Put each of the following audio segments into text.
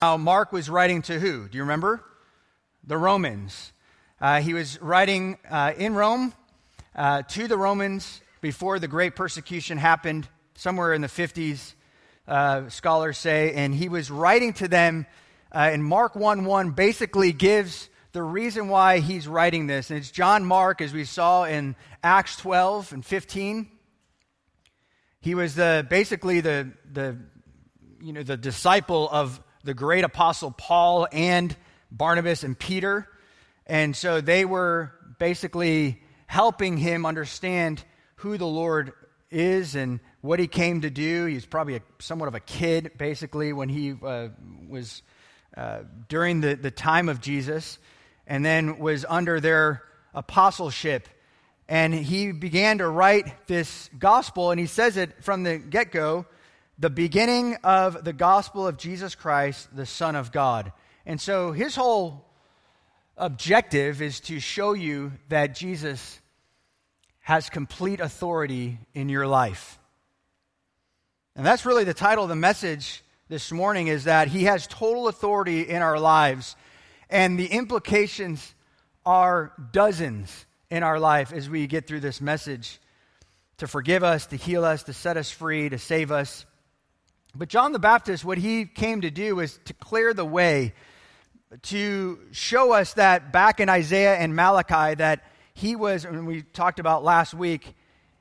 Now, Mark was writing to who? Do you remember? The Romans. Uh, he was writing uh, in Rome uh, to the Romans before the great persecution happened, somewhere in the 50s, uh, scholars say. And he was writing to them, uh, and Mark 1 1 basically gives the reason why he's writing this. And it's John Mark, as we saw in Acts 12 and 15. He was the, basically the, the, you know, the disciple of the great apostle Paul and Barnabas and Peter. And so they were basically helping him understand who the Lord is and what he came to do. He's probably a, somewhat of a kid, basically, when he uh, was uh, during the, the time of Jesus, and then was under their apostleship. And he began to write this gospel, and he says it from the get go the beginning of the gospel of Jesus Christ, the Son of God. And so his whole objective is to show you that Jesus has complete authority in your life. And that's really the title of the message this morning is that he has total authority in our lives. And the implications are dozens in our life as we get through this message to forgive us, to heal us, to set us free, to save us. But John the Baptist, what he came to do was to clear the way, to show us that back in Isaiah and Malachi, that he was, and we talked about last week,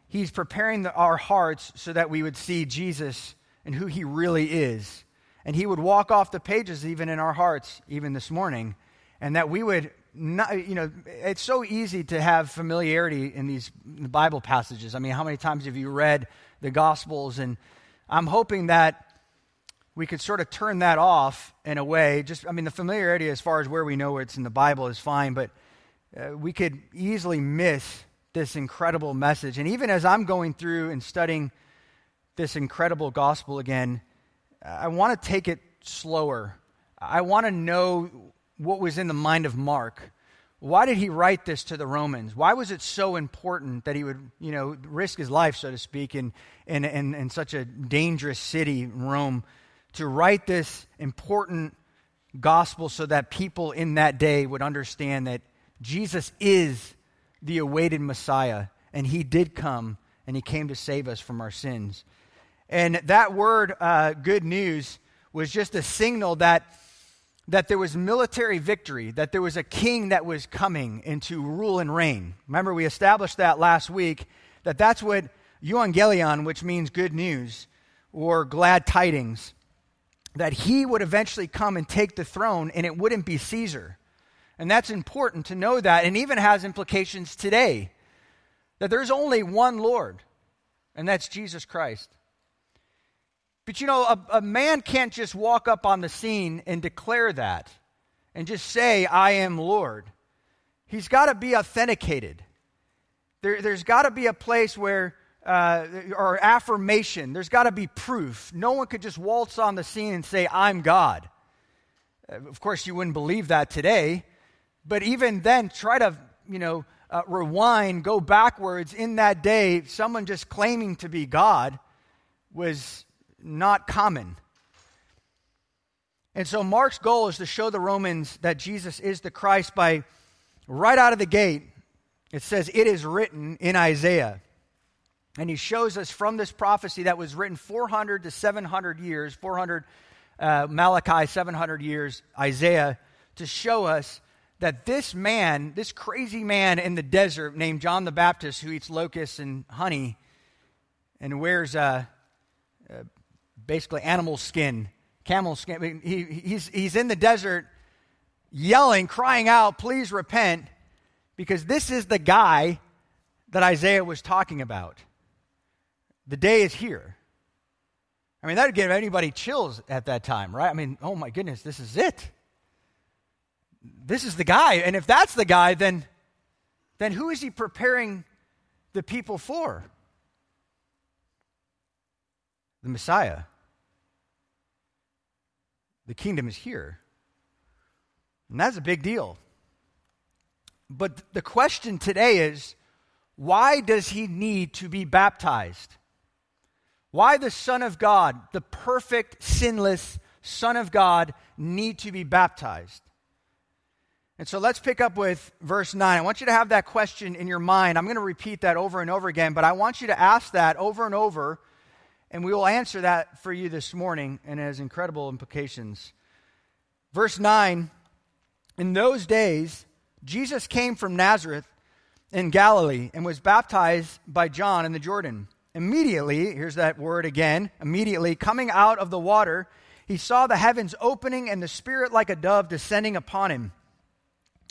he's preparing the, our hearts so that we would see Jesus and who he really is. And he would walk off the pages even in our hearts, even this morning, and that we would not, you know, it's so easy to have familiarity in these Bible passages. I mean, how many times have you read the Gospels and I'm hoping that we could sort of turn that off in a way. Just, I mean, the familiarity as far as where we know it's in the Bible is fine, but uh, we could easily miss this incredible message. And even as I'm going through and studying this incredible gospel again, I want to take it slower. I want to know what was in the mind of Mark. Why did he write this to the Romans? Why was it so important that he would, you know, risk his life, so to speak, in, in, in, in such a dangerous city, Rome, to write this important gospel so that people in that day would understand that Jesus is the awaited Messiah, and he did come, and he came to save us from our sins. And that word, uh, good news, was just a signal that that there was military victory, that there was a king that was coming into rule and reign. Remember, we established that last week, that that's what euangelion, which means good news or glad tidings, that he would eventually come and take the throne and it wouldn't be Caesar. And that's important to know that, and even has implications today that there's only one Lord, and that's Jesus Christ. But you know, a, a man can't just walk up on the scene and declare that and just say, I am Lord. He's got to be authenticated. There, has got to be a place where, uh, or affirmation, there's got to be proof. No one could just waltz on the scene and say, I'm God. Uh, of course, you wouldn't believe that today, but even then, try to, you know, uh, rewind, go backwards. In that day, someone just claiming to be God was not common. And so Mark's goal is to show the Romans that Jesus is the Christ by right out of the gate. It says, It is written in Isaiah. And he shows us from this prophecy that was written 400 to 700 years, 400 uh, Malachi, 700 years, Isaiah, to show us that this man, this crazy man in the desert named John the Baptist, who eats locusts and honey and wears uh, uh, basically animal skin, camel skin. He, he's, he's in the desert yelling, crying out, please repent, because this is the guy that Isaiah was talking about. The day is here. I mean, that would give anybody chills at that time, right? I mean, oh my goodness, this is it. This is the guy. And if that's the guy, then, then who is he preparing the people for? The Messiah. The kingdom is here. And that's a big deal. But the question today is why does he need to be baptized? Why the Son of God, the perfect, sinless Son of God, need to be baptized? And so let's pick up with verse 9. I want you to have that question in your mind. I'm going to repeat that over and over again, but I want you to ask that over and over, and we will answer that for you this morning, and it has incredible implications. Verse 9 In those days, Jesus came from Nazareth in Galilee and was baptized by John in the Jordan. Immediately, here's that word again, immediately coming out of the water, he saw the heavens opening and the Spirit like a dove descending upon him.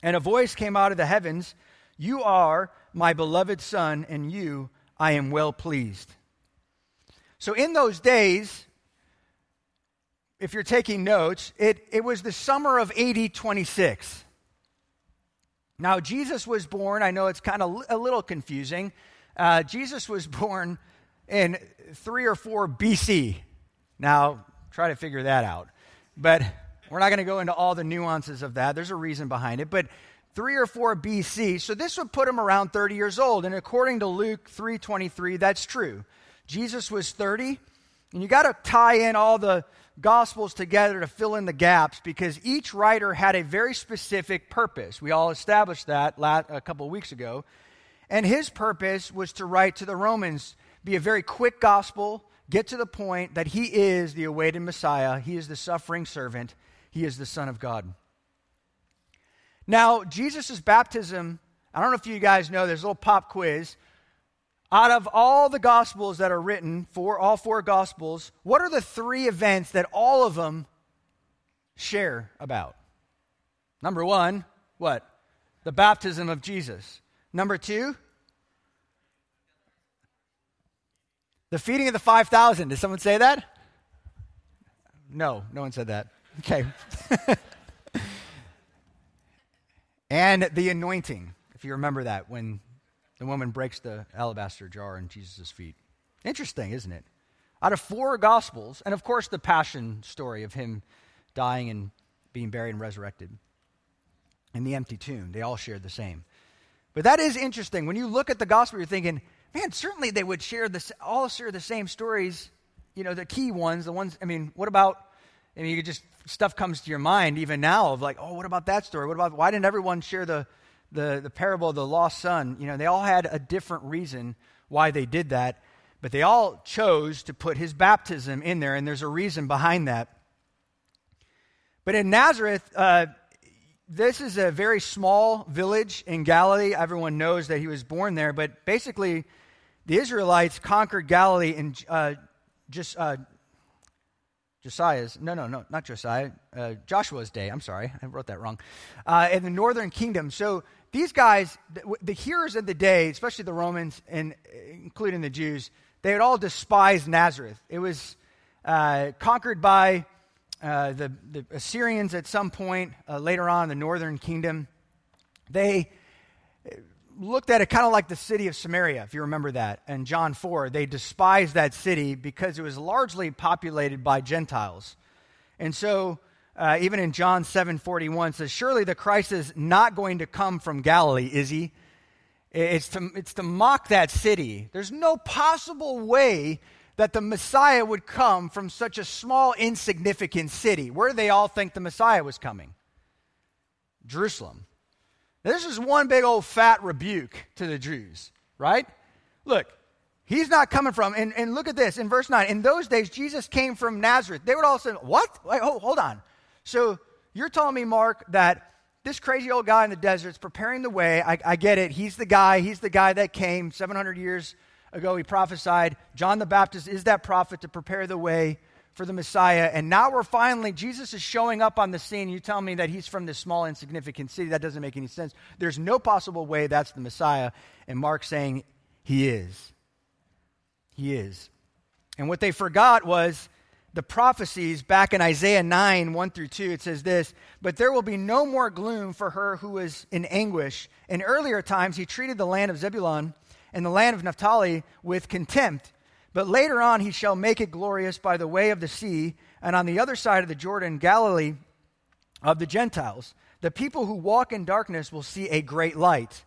And a voice came out of the heavens You are my beloved Son, and you I am well pleased. So, in those days, if you're taking notes, it, it was the summer of AD 26. Now, Jesus was born, I know it's kind of a little confusing. Uh, Jesus was born in 3 or 4 BC. Now, try to figure that out. But we're not going to go into all the nuances of that. There's a reason behind it. But 3 or 4 BC, so this would put him around 30 years old. And according to Luke 3:23, that's true. Jesus was 30, and you got to tie in all the Gospels together to fill in the gaps because each writer had a very specific purpose. We all established that a couple of weeks ago. And his purpose was to write to the Romans, be a very quick gospel, get to the point that he is the awaited Messiah, he is the suffering servant, he is the Son of God. Now, Jesus' baptism, I don't know if you guys know, there's a little pop quiz out of all the gospels that are written for all four gospels, what are the three events that all of them share about? Number one, what? The baptism of Jesus. Number two, the feeding of the 5,000. Did someone say that? No, no one said that. Okay. and the anointing, if you remember that, when the woman breaks the alabaster jar in Jesus' feet. Interesting, isn't it? Out of four gospels, and of course the passion story of him dying and being buried and resurrected, and the empty tomb, they all share the same. But that is interesting. When you look at the gospel, you're thinking, man, certainly they would share this, all share the same stories, you know, the key ones, the ones, I mean, what about, I mean, you could just, stuff comes to your mind even now of like, oh, what about that story? What about, why didn't everyone share the, the, the parable of the lost son, you know, they all had a different reason why they did that, but they all chose to put his baptism in there, and there's a reason behind that. But in Nazareth, uh, this is a very small village in Galilee. Everyone knows that he was born there, but basically, the Israelites conquered Galilee in uh, just uh, Josiah's, no, no, no, not Josiah, uh, Joshua's day. I'm sorry, I wrote that wrong. Uh, in the northern kingdom. So these guys, the, the hearers of the day, especially the Romans and including the Jews, they had all despised Nazareth. It was uh, conquered by uh, the, the, Assyrians at some point uh, later on in the northern kingdom. They looked at it kind of like the city of Samaria, if you remember that, in John 4. They despised that city because it was largely populated by Gentiles. And so, uh, even in John 7 41, says, Surely the Christ is not going to come from Galilee, is he? It's to, it's to mock that city. There's no possible way that the Messiah would come from such a small, insignificant city. Where do they all think the Messiah was coming? Jerusalem. This is one big old fat rebuke to the Jews, right? Look, he's not coming from, and, and look at this in verse 9. In those days, Jesus came from Nazareth. They would all say, What? Wait, hold, hold on. So you're telling me, Mark, that this crazy old guy in the desert is preparing the way. I, I get it. He's the guy. He's the guy that came 700 years ago. He prophesied. John the Baptist is that prophet to prepare the way for the Messiah. And now we're finally, Jesus is showing up on the scene. You tell me that he's from this small, insignificant city. That doesn't make any sense. There's no possible way that's the Messiah. And Mark's saying, He is. He is. And what they forgot was the prophecies back in Isaiah 9, 1 through 2. It says this But there will be no more gloom for her who is in anguish. In earlier times, he treated the land of Zebulun and the land of Naphtali with contempt but later on, he shall make it glorious by the way of the sea, and on the other side of the Jordan, Galilee of the Gentiles. The people who walk in darkness will see a great light.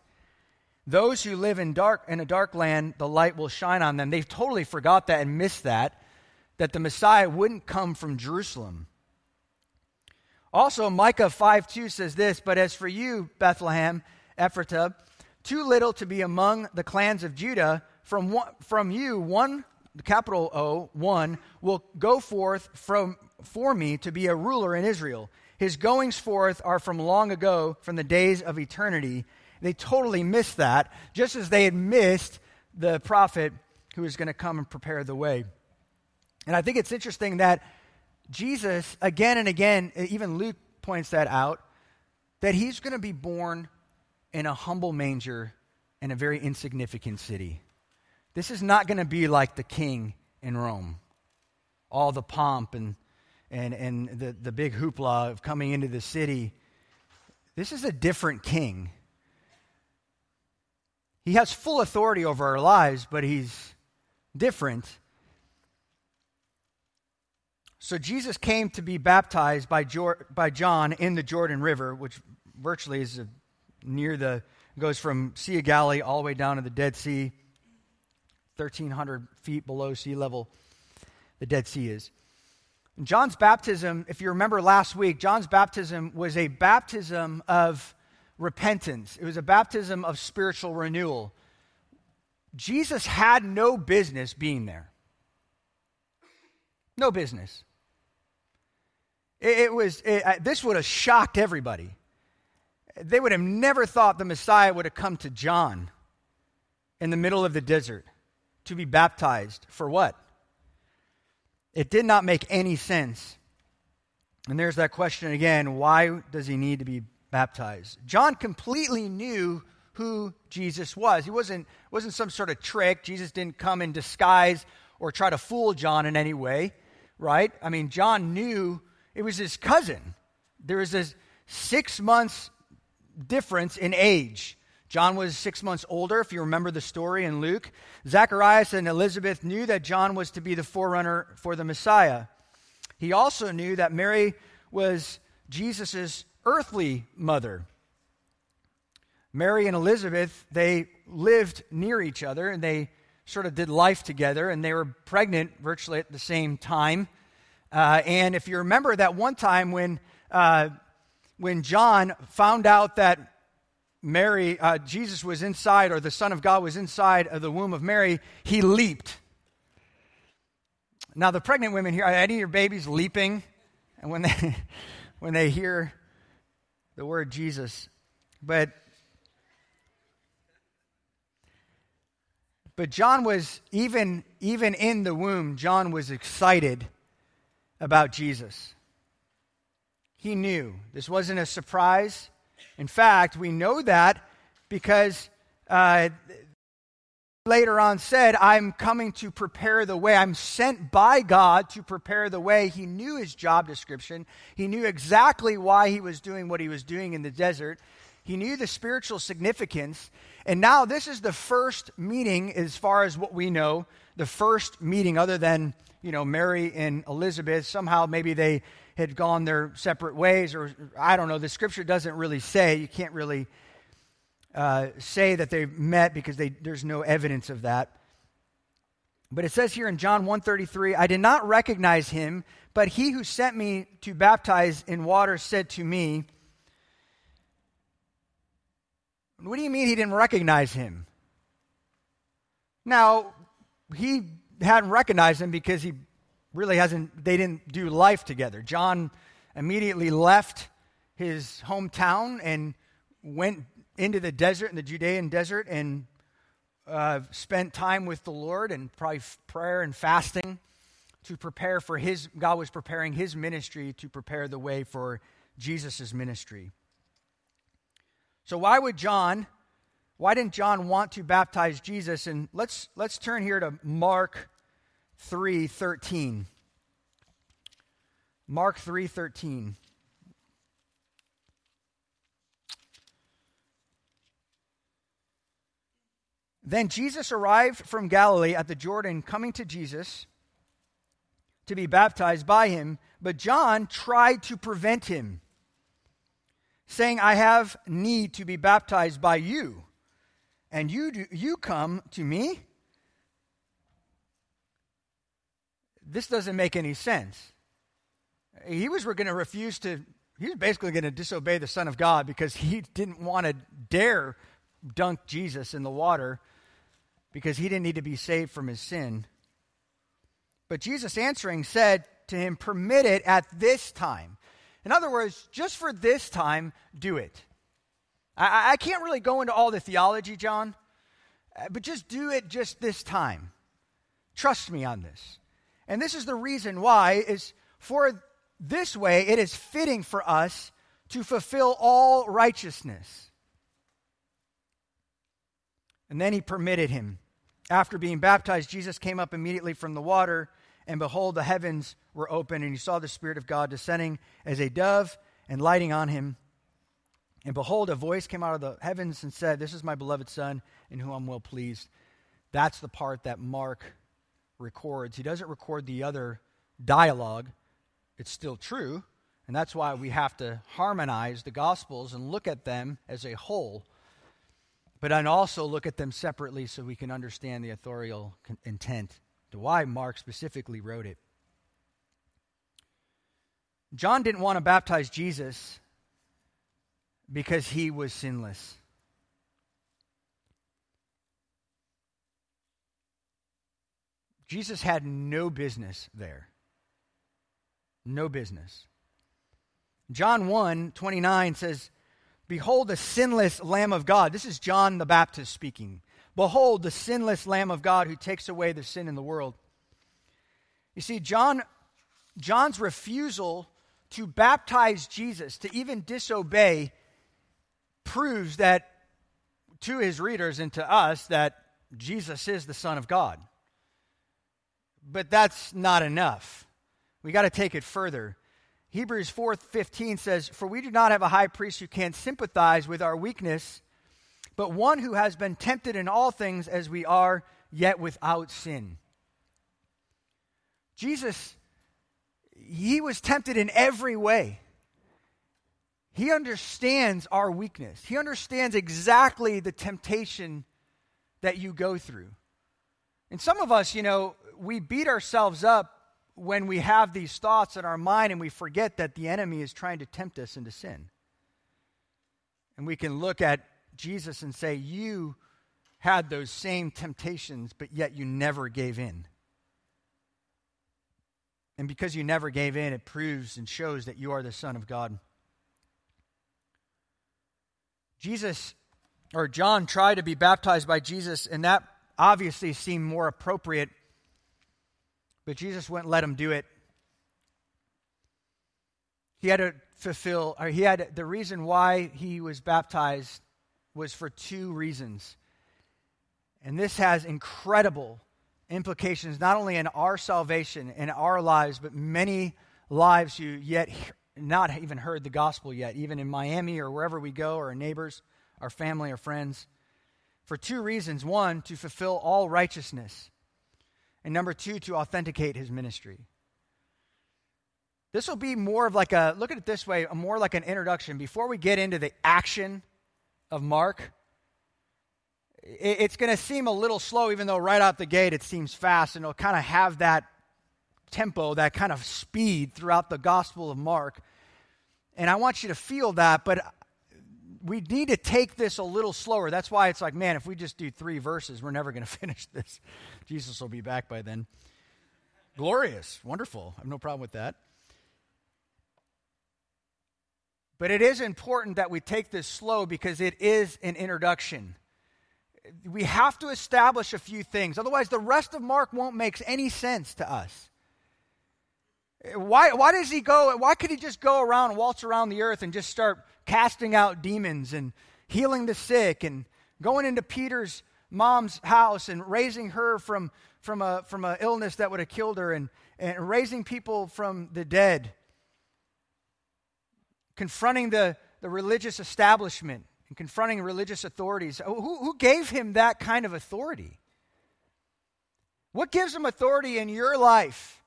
Those who live in dark in a dark land, the light will shine on them. They've totally forgot that and missed that, that the Messiah wouldn't come from Jerusalem. Also, Micah 5 2 says this But as for you, Bethlehem, Ephratah, too little to be among the clans of Judah, from, one, from you, one, capital O, one, will go forth from, for me to be a ruler in Israel. His goings forth are from long ago, from the days of eternity. They totally missed that, just as they had missed the prophet who was going to come and prepare the way. And I think it's interesting that Jesus, again and again, even Luke points that out, that he's going to be born in a humble manger in a very insignificant city. This is not going to be like the king in Rome. All the pomp and, and, and the, the big hoopla of coming into the city. This is a different king. He has full authority over our lives, but he's different. So Jesus came to be baptized by, by John in the Jordan River, which virtually is near the goes from Sea of Galilee all the way down to the Dead Sea, 1,300 feet below sea level. The Dead Sea is. John's baptism, if you remember last week, John's baptism was a baptism of repentance. It was a baptism of spiritual renewal. Jesus had no business being there. No business. It, it was, it, this would have shocked everybody. They would have never thought the Messiah would have come to John in the middle of the desert to be baptized. For what? It did not make any sense. And there's that question again why does he need to be baptized? John completely knew who Jesus was. He wasn't, wasn't some sort of trick. Jesus didn't come in disguise or try to fool John in any way, right? I mean, John knew it was his cousin. There was this six months difference in age. John was six months older, if you remember the story in Luke. Zacharias and Elizabeth knew that John was to be the forerunner for the Messiah. He also knew that Mary was Jesus' earthly mother. Mary and Elizabeth, they lived near each other and they sort of did life together and they were pregnant virtually at the same time. Uh, and if you remember that one time when, uh, when John found out that Mary, uh, Jesus was inside, or the Son of God was inside of the womb of Mary, he leaped. Now, the pregnant women here, any of your babies leaping? And when they, when they hear the word Jesus, but but John was even even in the womb, John was excited about Jesus. He knew. This wasn't a surprise. In fact, we know that because uh, later on said, I'm coming to prepare the way. I'm sent by God to prepare the way. He knew his job description, he knew exactly why he was doing what he was doing in the desert. He knew the spiritual significance. And now, this is the first meeting, as far as what we know, the first meeting other than you know, Mary and Elizabeth, somehow maybe they had gone their separate ways, or I don't know. The scripture doesn't really say. You can't really uh, say that they met because they, there's no evidence of that. But it says here in John 1:33, I did not recognize him, but he who sent me to baptize in water said to me, What do you mean he didn't recognize him? Now, he hadn't recognized him because he really hasn't, they didn't do life together. John immediately left his hometown and went into the desert, in the Judean desert, and uh, spent time with the Lord and probably prayer and fasting to prepare for his, God was preparing his ministry to prepare the way for Jesus' ministry. So, why would John why didn't John want to baptize Jesus? And let's, let's turn here to Mark 3.13. Mark 3.13. Then Jesus arrived from Galilee at the Jordan, coming to Jesus to be baptized by him. But John tried to prevent him, saying, I have need to be baptized by you and you, do, you come to me? This doesn't make any sense. He was going to refuse to he was basically going to disobey the Son of God because he didn't want to dare dunk Jesus in the water because he didn't need to be saved from his sin. But Jesus answering said to him, Permit it at this time. In other words, just for this time, do it. I, I can't really go into all the theology, John, but just do it just this time. Trust me on this. And this is the reason why is for this way it is fitting for us to fulfill all righteousness. And then he permitted him. After being baptized, Jesus came up immediately from the water, and behold, the heavens were open, and he saw the Spirit of God descending as a dove and lighting on him. And behold, a voice came out of the heavens and said, This is my beloved Son, in whom I'm well pleased. That's the part that Mark records. He doesn't record the other dialogue. It's still true, and that's why we have to harmonize the Gospels and look at them as a whole, but then also look at them separately so we can understand the authorial intent to why Mark specifically wrote it. John didn't want to baptize Jesus because he was sinless. Jesus had no business there. No business. John 1 29 says, Behold the sinless Lamb of God. This is John the Baptist speaking. Behold the sinless Lamb of God who takes away the sin in the world. You see, John, John's refusal to baptize Jesus, to even disobey, proves that to his readers and to us that Jesus is the Son of God. But that's not enough. We got to take it further. Hebrews 4:15 says, "For we do not have a high priest who can sympathize with our weakness, but one who has been tempted in all things as we are, yet without sin." Jesus he was tempted in every way. He understands our weakness. He understands exactly the temptation that you go through. And some of us, you know, we beat ourselves up when we have these thoughts in our mind and we forget that the enemy is trying to tempt us into sin. And we can look at Jesus and say, You had those same temptations, but yet you never gave in. And because you never gave in, it proves and shows that you are the Son of God. Jesus, or John, tried to be baptized by Jesus, and that obviously seemed more appropriate but Jesus wouldn't let him do it. He had to fulfill, or he had the reason why he was baptized was for two reasons. And this has incredible implications, not only in our salvation, in our lives, but many lives who yet not even heard the gospel yet, even in Miami or wherever we go, or our neighbors, our family, our friends. For two reasons. One, to fulfill all righteousness. And number two, to authenticate his ministry. This will be more of like a, look at it this way, more like an introduction. Before we get into the action of Mark, it's going to seem a little slow, even though right out the gate it seems fast, and it'll kind of have that tempo, that kind of speed throughout the Gospel of Mark. And I want you to feel that, but we need to take this a little slower. That's why it's like, man, if we just do three verses, we're never going to finish this. Jesus will be back by then. Glorious, wonderful. I have no problem with that. But it is important that we take this slow because it is an introduction. We have to establish a few things. Otherwise, the rest of Mark won't make any sense to us. Why, why does he go? Why could he just go around, waltz around the earth, and just start casting out demons and healing the sick and going into Peter's mom's house and raising her from, from, a, from an illness that would have killed her and, and raising people from the dead, confronting the, the religious establishment and confronting religious authorities. Oh, who, who gave him that kind of authority? What gives him authority in your life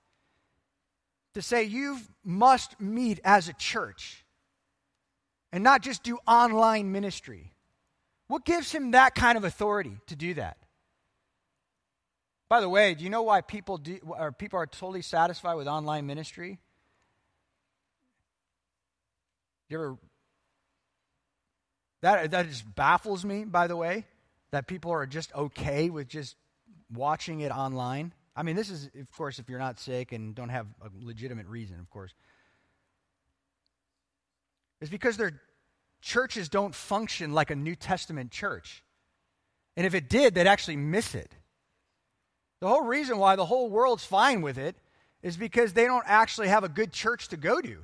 to say you must meet as a church? And not just do online ministry? What gives him that kind of authority to do that? By the way, do you know why people do, or people are totally satisfied with online ministry? You ever that that just baffles me, by the way, that people are just okay with just watching it online. I mean, this is, of course, if you're not sick and don't have a legitimate reason, of course. It's because their churches don't function like a New Testament church. And if it did, they'd actually miss it. The whole reason why the whole world's fine with it is because they don't actually have a good church to go to.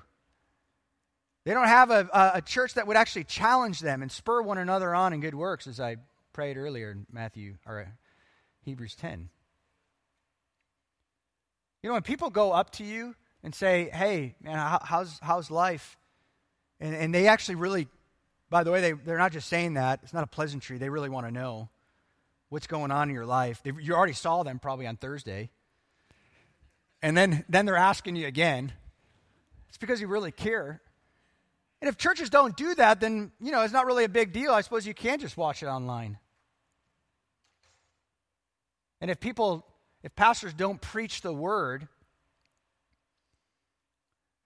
They don't have a, a, a church that would actually challenge them and spur one another on in good works, as I prayed earlier in Matthew or uh, Hebrews 10. You know, when people go up to you and say, hey, man, how's, how's life? And, and they actually really, by the way, they, they're not just saying that. It's not a pleasantry. They really want to know what's going on in your life. They, you already saw them probably on Thursday. And then, then they're asking you again. It's because you really care. And if churches don't do that, then, you know, it's not really a big deal. I suppose you can just watch it online. And if people, if pastors don't preach the word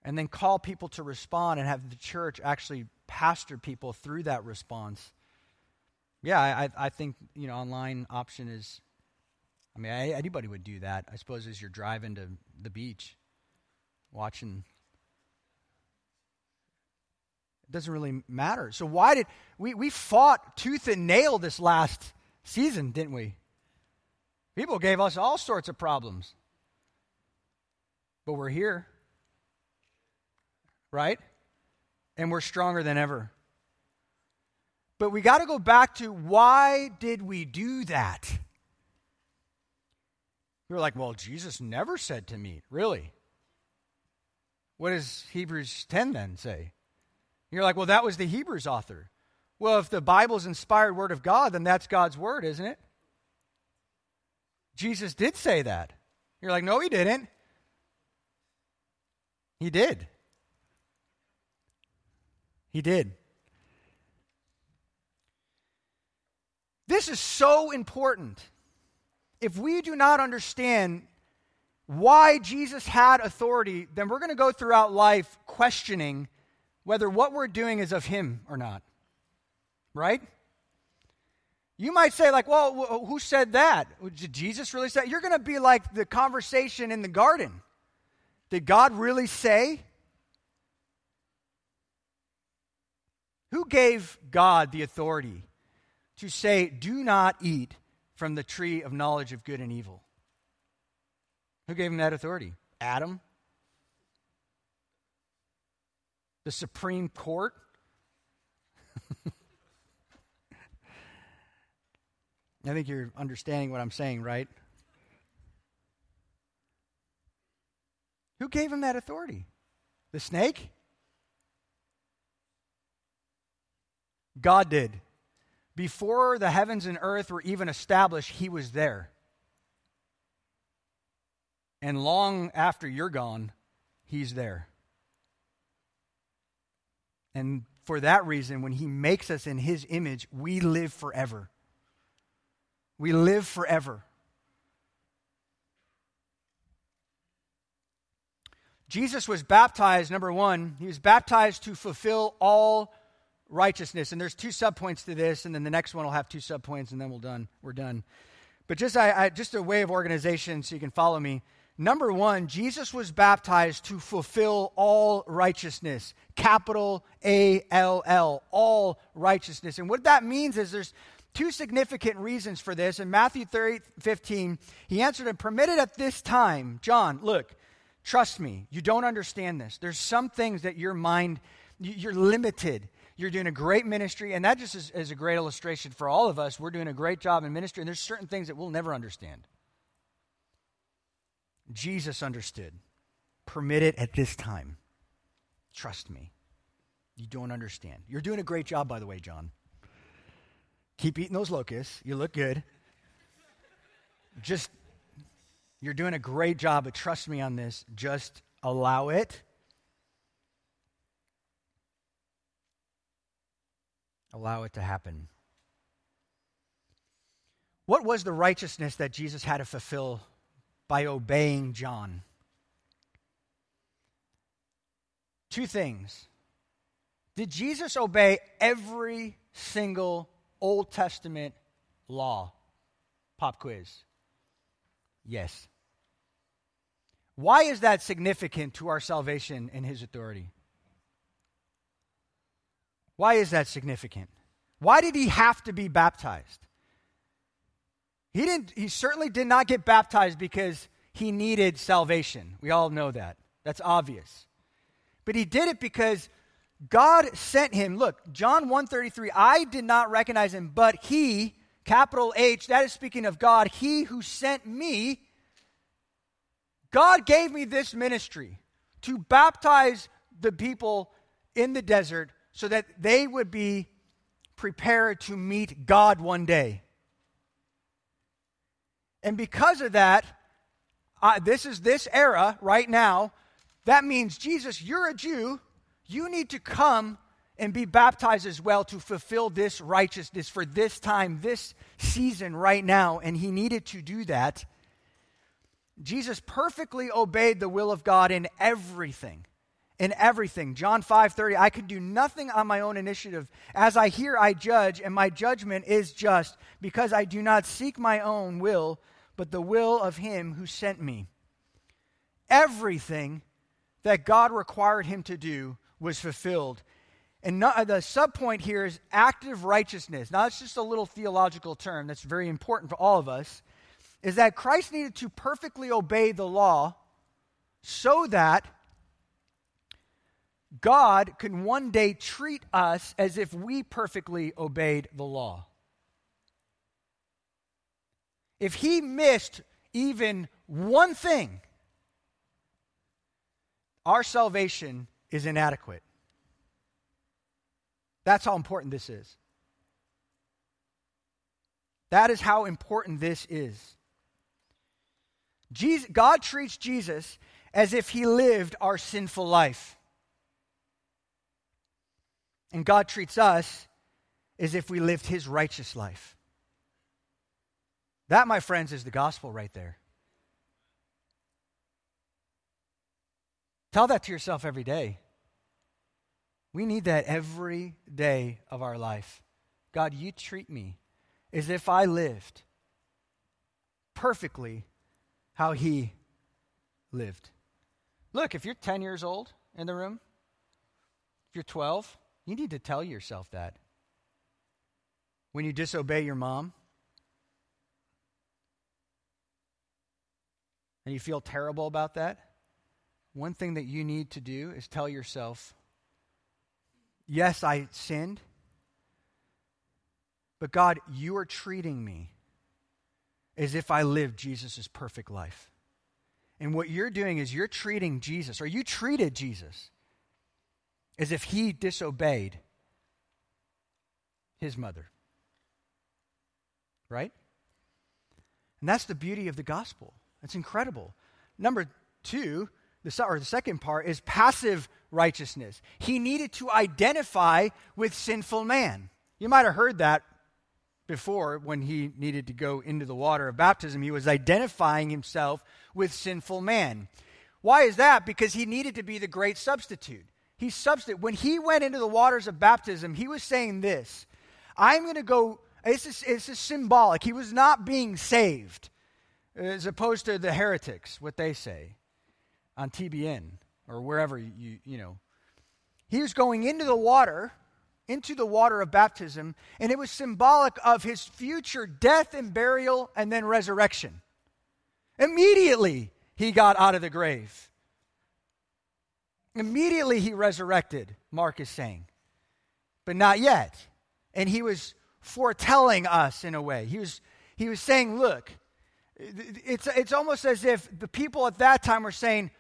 and then call people to respond and have the church actually pastor people through that response, yeah, I, I think, you know, online option is, I mean, I, anybody would do that, I suppose, as you're driving to the beach, watching it doesn't really matter. So why did we we fought tooth and nail this last season, didn't we? People gave us all sorts of problems. But we're here. Right? And we're stronger than ever. But we got to go back to why did we do that? You're like, well, Jesus never said to meet. Really? What does Hebrews 10 then say? You're like, well, that was the Hebrews author. Well, if the Bible's inspired word of God, then that's God's word, isn't it? Jesus did say that. You're like, no, he didn't. He did. He did. This is so important. If we do not understand why Jesus had authority, then we're going to go throughout life questioning whether what we're doing is of Him or not. Right? You might say, like, well, who said that? Did Jesus really say? You're going to be like the conversation in the garden. Did God really say? Who gave God the authority to say, do not eat from the tree of knowledge of good and evil? Who gave him that authority? Adam? the Supreme Court. I think you're understanding what I'm saying, right? Who gave him that authority? The snake? God did. Before the heavens and earth were even established, he was there. And long after you're gone, he's there. And for that reason, when He makes us in His image, we live forever. We live forever. Jesus was baptized, number one, he was baptized to fulfill all righteousness. And there's two subpoints to this, and then the next one will have two subpoints, and then we're done. We're done. But just, I, I, just a way of organization so you can follow me. Number one, Jesus was baptized to fulfill all righteousness. Capital A L L, all righteousness. And what that means is there's two significant reasons for this. In Matthew 30, 15, he answered and permitted at this time, John, look, trust me, you don't understand this. There's some things that your mind, you're limited. You're doing a great ministry, and that just is, is a great illustration for all of us. We're doing a great job in ministry, and there's certain things that we'll never understand. Jesus understood. Permit it at this time. Trust me. You don't understand. You're doing a great job, by the way, John. Keep eating those locusts. You look good. Just, you're doing a great job, but trust me on this. Just allow it. Allow it to happen. What was the righteousness that Jesus had to fulfill by obeying John. Two things Did Jesus obey every single Old Testament law? Pop quiz. Yes. Why is that significant to our salvation and his authority? Why is that significant? Why did he have to be baptized? He didn't he certainly did not get baptized because he needed salvation. We all know that. That's obvious. But he did it because God sent him. Look, John 133, I did not recognize him, but he, capital H, that is speaking of God, he who sent me, God gave me this ministry to baptize the people in the desert so that they would be prepared to meet God one day. And because of that, uh, this is this era right now. That means, Jesus, you're a Jew. You need to come and be baptized as well to fulfill this righteousness for this time, this season right now. And he needed to do that. Jesus perfectly obeyed the will of God in everything. In everything. John 5:30 I can do nothing on my own initiative. As I hear I judge and my judgment is just because I do not seek my own will but the will of him who sent me. Everything that God required him to do was fulfilled. And not, the subpoint here is active righteousness. Now, it's just a little theological term that's very important for all of us. Is that Christ needed to perfectly obey the law so that God can one day treat us as if we perfectly obeyed the law. If he missed even one thing, our salvation is inadequate. That's how important this is. That is how important this is. Jesus, God treats Jesus as if he lived our sinful life. And God treats us as if we lived his righteous life. That, my friends, is the gospel right there. Tell that to yourself every day. We need that every day of our life. God, you treat me as if I lived perfectly how He lived. Look, if you're 10 years old in the room, if you're 12, you need to tell yourself that. When you disobey your mom and you feel terrible about that, one thing that you need to do is tell yourself, yes, I sinned, but God, you are treating me as if I lived Jesus' perfect life. And what you're doing is you're treating Jesus, or you treated Jesus, as if he disobeyed his mother. Right? And that's the beauty of the gospel. It's incredible. Number two, the, or the second part is passive righteousness. He needed to identify with sinful man. You might have heard that before when he needed to go into the water of baptism. He was identifying himself with sinful man. Why is that? Because he needed to be the great substitute. He substitute when he went into the waters of baptism, he was saying this I'm going to go, it's it's just symbolic. He was not being saved, as opposed to the heretics, what they say on TBN or wherever you, you know. He was going into the water, into the water of baptism, and it was symbolic of his future death and burial and then resurrection. Immediately, he got out of the grave. Immediately, he resurrected, Mark is saying. But not yet. And he was foretelling us in a way. He was, he was saying, look, it's, it's almost as if the people at that time were saying,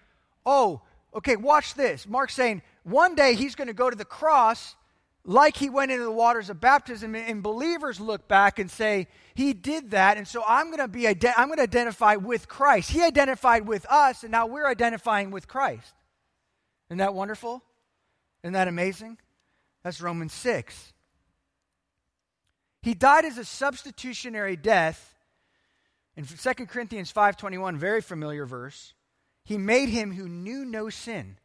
oh, okay, watch this. Mark's saying one day he's going to go to the cross like he went into the waters of baptism and believers look back and say he did that and so i'm going to be i'm going to identify with christ he identified with us and now we're identifying with christ isn't that wonderful? Isn't that amazing? That's romans 6 he died as a substitutionary death. In 2 corinthians 5.21 very familiar verse. He made him who knew no sin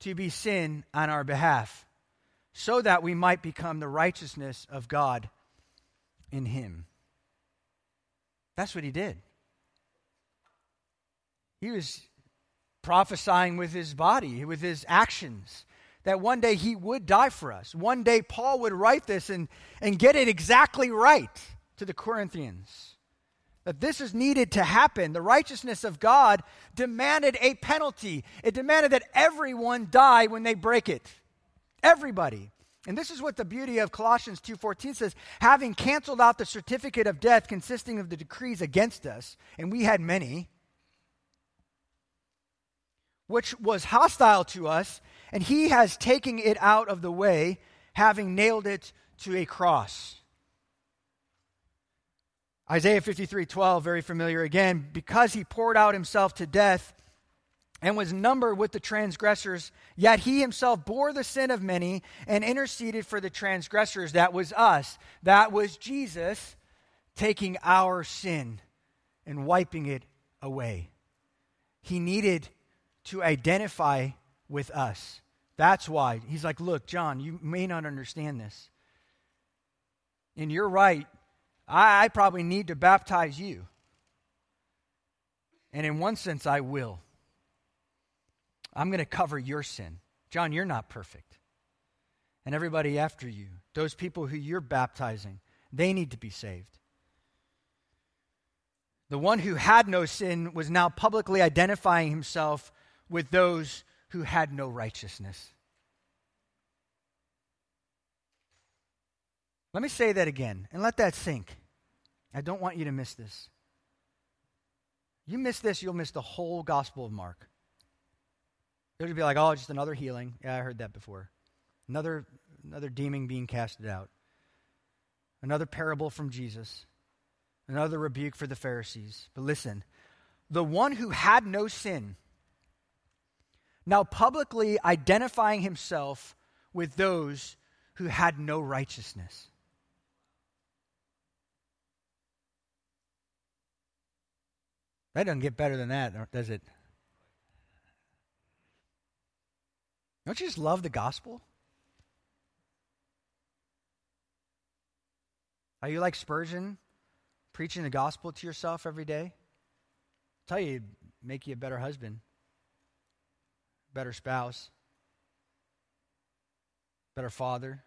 to be sin on our behalf, so that we might become the righteousness of God in him. That's what he did. He was prophesying with his body, with his actions, that one day he would die for us. One day Paul would write this and, and get it exactly right to the Corinthians. That this is needed to happen. The righteousness of God demanded a penalty. It demanded that everyone die when they break it. Everybody. And this is what the beauty of Colossians 2:14 says, having canceled out the certificate of death consisting of the decrees against us, and we had many, which was hostile to us, and he has taken it out of the way, having nailed it to a cross. Isaiah 53:12 very familiar again, because he poured out himself to death and was numbered with the transgressors, yet he himself bore the sin of many and interceded for the transgressors. That was us. That was Jesus taking our sin and wiping it away. He needed to identify with us. That's why he's like, Look, John, you may not understand this. And you're right. I, I probably need to baptize you. And in one sense, I will. I'm going to cover your sin. John, you're not perfect. And everybody after you, those people who you're baptizing, they need to be saved. The one who had no sin was now publicly identifying himself with those who had no righteousness. Let me say that again and let that sink. I don't want you to miss this. You miss this, you'll miss the whole Gospel of Mark. You'll be like, oh, just another healing. Yeah, I heard that before. Another, another demon being casted out. Another parable from Jesus. Another rebuke for the Pharisees. But listen, the one who had no sin, now publicly identifying himself with those who had no righteousness. That doesn't get better than that, does it? Don't you just love the gospel? Are you like Spurgeon, preaching the gospel to yourself every day? I'll tell you, make you a better husband, better spouse, better father,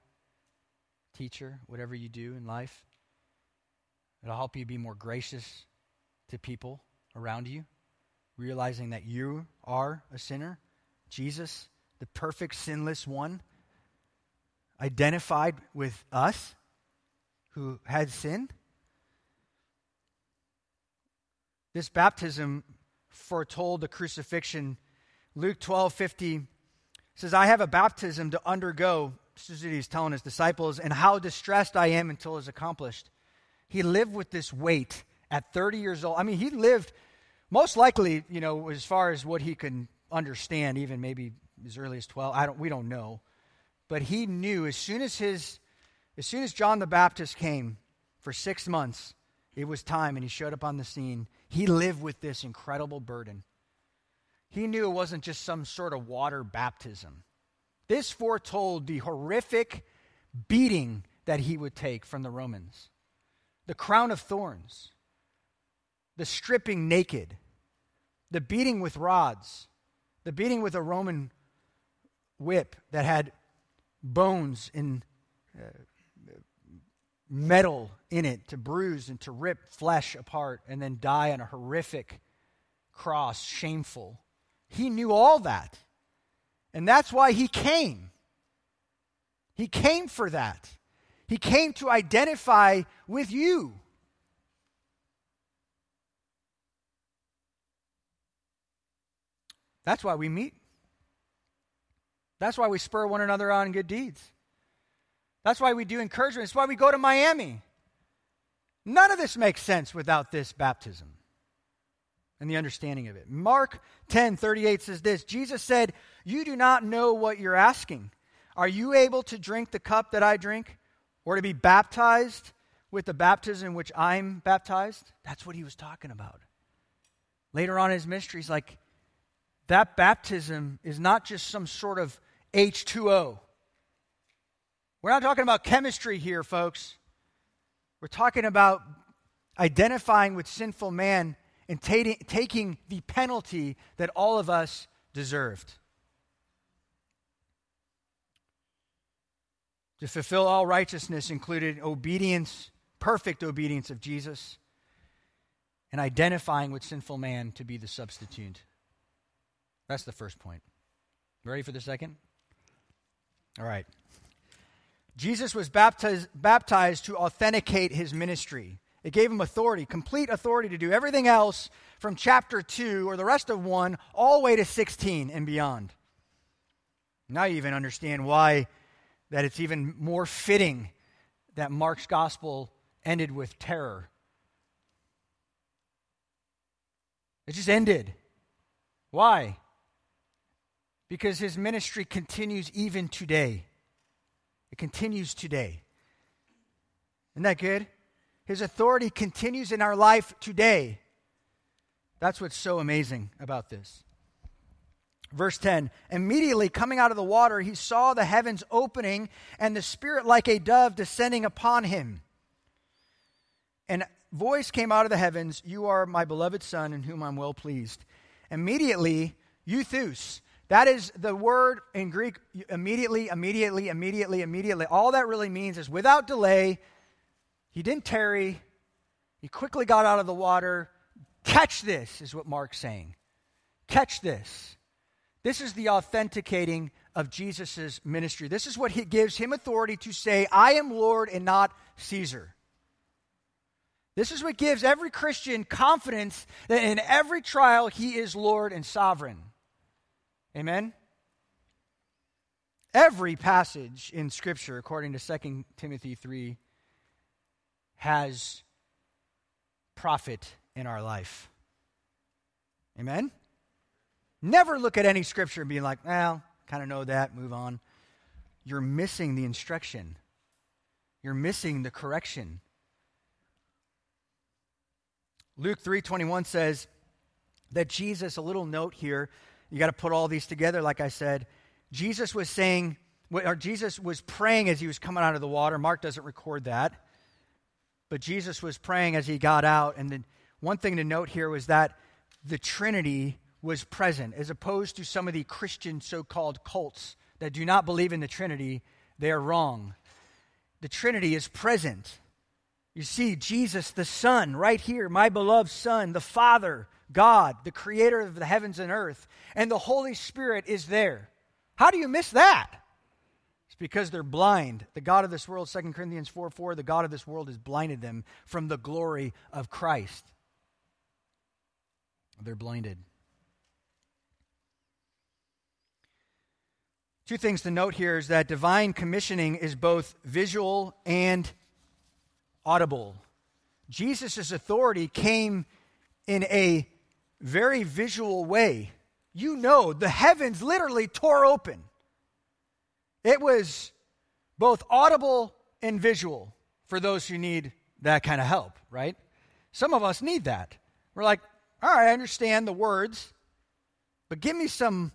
teacher, whatever you do in life. It'll help you be more gracious to people around you, realizing that you are a sinner. Jesus the perfect, sinless one, identified with us who had sinned. This baptism foretold the crucifixion. Luke 12 50 says, I have a baptism to undergo. This is he's telling his disciples, and how distressed I am until it's accomplished. He lived with this weight at 30 years old. I mean, he lived most likely, you know, as far as what he can understand, even maybe as early as 12. I don't, we don't know. But he knew as soon as his, as soon as John the Baptist came for six months, it was time and he showed up on the scene. He lived with this incredible burden. He knew it wasn't just some sort of water baptism. This foretold the horrific beating that he would take from the Romans the crown of thorns, the stripping naked, the beating with rods, the beating with a Roman whip that had bones and uh, metal in it to bruise and to rip flesh apart and then die on a horrific cross, shameful. He knew all that. And that's why he came. He came for that. He came to identify with you. That's why we meet. That's why we spur one another on good deeds. That's why we do encouragement. It's why we go to Miami. None of this makes sense without this baptism and the understanding of it. Mark 10 38 says this Jesus said, You do not know what you're asking. Are you able to drink the cup that I drink or to be baptized with the baptism in which I'm baptized? That's what he was talking about. Later on in his ministry, he's like, That baptism is not just some sort of H2O. We're not talking about chemistry here, folks. We're talking about identifying with sinful man and taking the penalty that all of us deserved. To fulfill all righteousness included obedience, perfect obedience of Jesus, and identifying with sinful man to be the substitute. That's the first point. Ready for the second? All right. Jesus was baptized, baptized to authenticate his ministry. It gave him authority, complete authority to do everything else from chapter 2 or the rest of 1 all the way to 16 and beyond. Now you even understand why that it's even more fitting that Mark's gospel ended with terror. It just ended. Why? Because his ministry continues even today. It continues today. Isn't that good? His authority continues in our life today. That's what's so amazing about this. Verse 10 Immediately coming out of the water, he saw the heavens opening and the Spirit like a dove descending upon him. And a voice came out of the heavens You are my beloved Son, in whom I'm well pleased. Immediately, euthus, that is the word in Greek, immediately, immediately, immediately, immediately. All that really means is without delay, he didn't tarry, he quickly got out of the water. Catch this, is what Mark's saying. Catch this. This is the authenticating of Jesus' ministry. This is what he gives him authority to say, I am Lord and not Caesar. This is what gives every Christian confidence that in every trial he is Lord and sovereign. Amen? Every passage in Scripture, according to 2 Timothy 3, has profit in our life. Amen? Never look at any scripture and be like, well, kind of know that, move on. You're missing the instruction. You're missing the correction. Luke 3:21 says that Jesus, a little note here, you got to put all these together like I said. Jesus was saying or Jesus was praying as he was coming out of the water. Mark doesn't record that. But Jesus was praying as he got out and then one thing to note here was that the Trinity was present, as opposed to some of the Christian so called cults that do not believe in the Trinity. They are wrong. The Trinity is present. You see, Jesus, the Son, right here, my beloved Son, the Father, God, the creator of the heavens and earth, and the Holy Spirit is there. How do you miss that? It's because they're blind. The God of this world, 2 Corinthians 4 4, the God of this world has blinded them from the glory of Christ. They're blinded. Two things to note here is that divine commissioning is both visual and audible. Jesus' authority came in a very visual way. You know, the heavens literally tore open. It was both audible and visual for those who need that kind of help, right? Some of us need that. We're like, all right, I understand the words, but give me some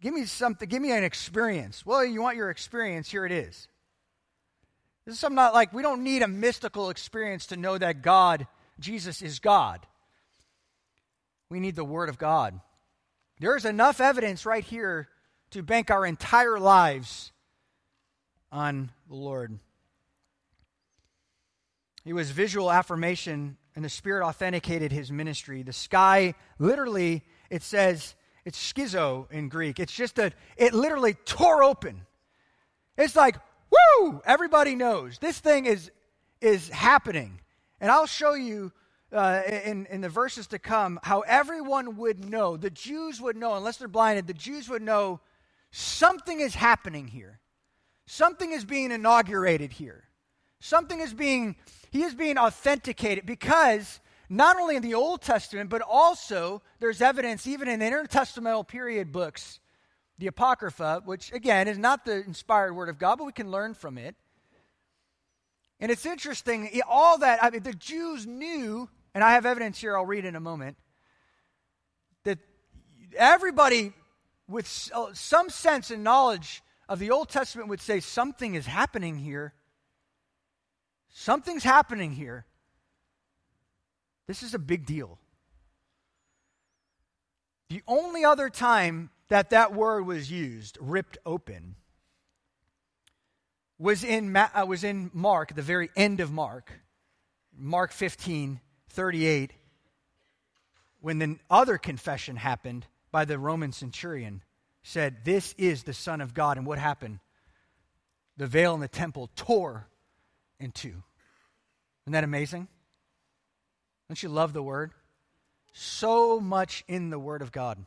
Give me something, give me an experience. Well, you want your experience, here it is. This is something not like we don't need a mystical experience to know that God, Jesus, is God. We need the Word of God. There is enough evidence right here to bank our entire lives on the Lord. He was visual affirmation, and the Spirit authenticated his ministry. The sky, literally, it says, it's schizo in Greek. It's just a, it literally tore open. It's like, woo, everybody knows. This thing is, is happening. And I'll show you uh, in, in the verses to come how everyone would know, the Jews would know, unless they're blinded, the Jews would know something is happening here. Something is being inaugurated here. Something is being, he is being authenticated because not only in the Old Testament, but also there's evidence even in the intertestamental period books, the Apocrypha, which again is not the inspired word of God, but we can learn from it. And it's interesting, all that, I mean, the Jews knew, and I have evidence here I'll read in a moment, that everybody with some sense and knowledge of the Old Testament would say something is happening here. Something's happening here. This is a big deal. The only other time that that word was used, ripped open, was in, uh, was in Mark, the very end of Mark, Mark 15, 38, when the other confession happened by the Roman centurion, said, This is the Son of God. And what happened? The veil in the temple tore in two. Isn't that amazing? Don't you love the word? So much in the word of God.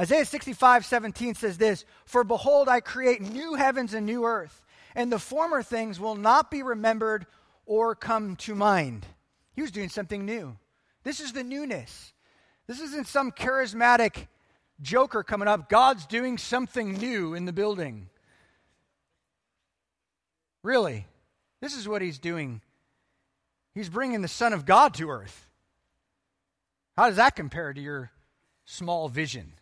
Isaiah 65, 17 says this For behold, I create new heavens and new earth, and the former things will not be remembered or come to mind. He was doing something new. This is the newness. This isn't some charismatic joker coming up. God's doing something new in the building. Really, this is what he's doing He's bringing the Son of God to earth. How does that compare to your small vision?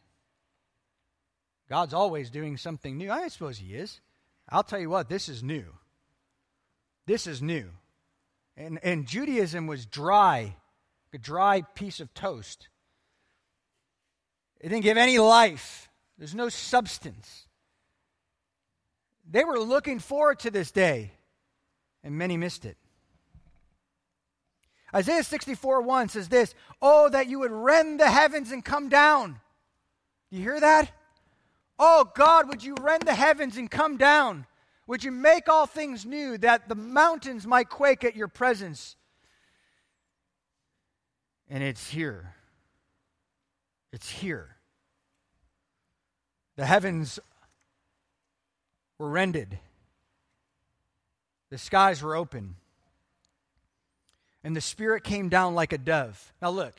God's always doing something new. I suppose He is. I'll tell you what, this is new. This is new. And, and Judaism was dry, a dry piece of toast. It didn't give any life, there's no substance. They were looking forward to this day, and many missed it. Isaiah 64 1 says this Oh, that you would rend the heavens and come down. You hear that? Oh, God, would you rend the heavens and come down? Would you make all things new that the mountains might quake at your presence? And it's here. It's here. The heavens were rended, the skies were open and the Spirit came down like a dove. Now, look,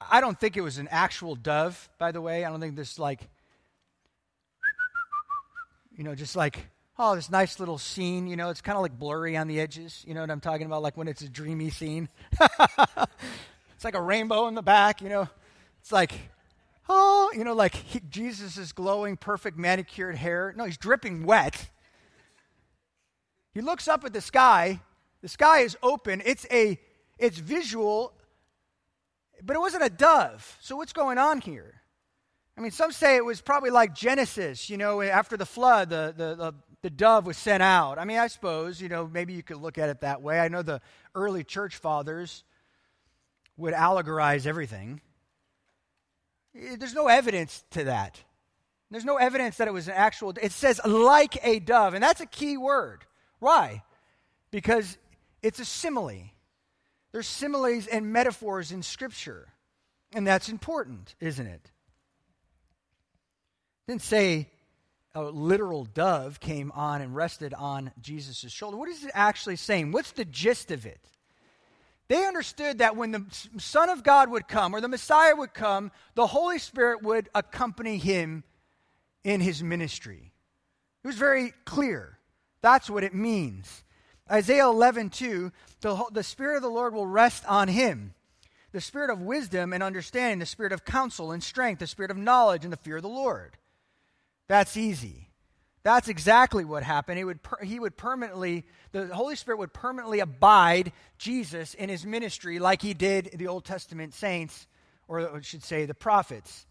I don't think it was an actual dove, by the way. I don't think this, like, you know, just like, oh, this nice little scene. You know, it's kind of like blurry on the edges. You know what I'm talking about? Like when it's a dreamy scene. it's like a rainbow in the back, you know. It's like, oh, you know, like he, Jesus is glowing, perfect manicured hair. No, he's dripping wet. He looks up at the sky the sky is open. It's a it's visual, but it wasn't a dove. So what's going on here? I mean, some say it was probably like Genesis, you know, after the flood, the, the, the, the, dove was sent out. I mean, I suppose, you know, maybe you could look at it that way. I know the early church fathers would allegorize everything. Eh, there's no evidence to that. There's no evidence that it was an actual, it says like a dove, and that's a key word. Why? Because it's a simile. There's similes and metaphors in Scripture. And that's important, isn't it? didn't say a literal dove came on and rested on Jesus' shoulder. What is it actually saying? What's the gist of it? They understood that when the Son of God would come or the Messiah would come, the Holy Spirit would accompany him in his ministry. It was very clear. That's what it means. Isaiah 11, 2, the, the Spirit of the Lord will rest on him. The Spirit of wisdom and understanding, the Spirit of counsel and strength, the Spirit of knowledge and the fear of the Lord. That's easy. That's exactly what happened. He would, he would permanently, the Holy Spirit would permanently abide Jesus in his ministry like he did the Old Testament saints, or I should say the prophets.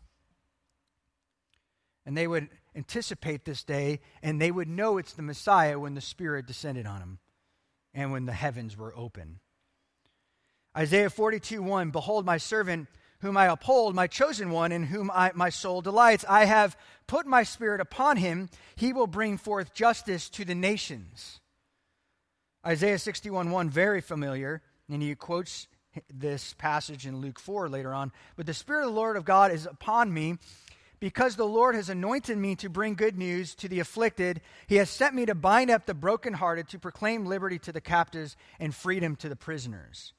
And they would anticipate this day, and they would know it's the Messiah when the Spirit descended on him and when the heavens were open. Isaiah 42 1 Behold, my servant, whom I uphold, my chosen one, in whom I, my soul delights. I have put my spirit upon him. He will bring forth justice to the nations. Isaiah 61 1, very familiar, and he quotes this passage in Luke 4 later on. But the Spirit of the Lord of God is upon me because the Lord has anointed me to bring good news to the afflicted, he has sent me to bind up the brokenhearted, to proclaim liberty to the captives and freedom to the prisoners.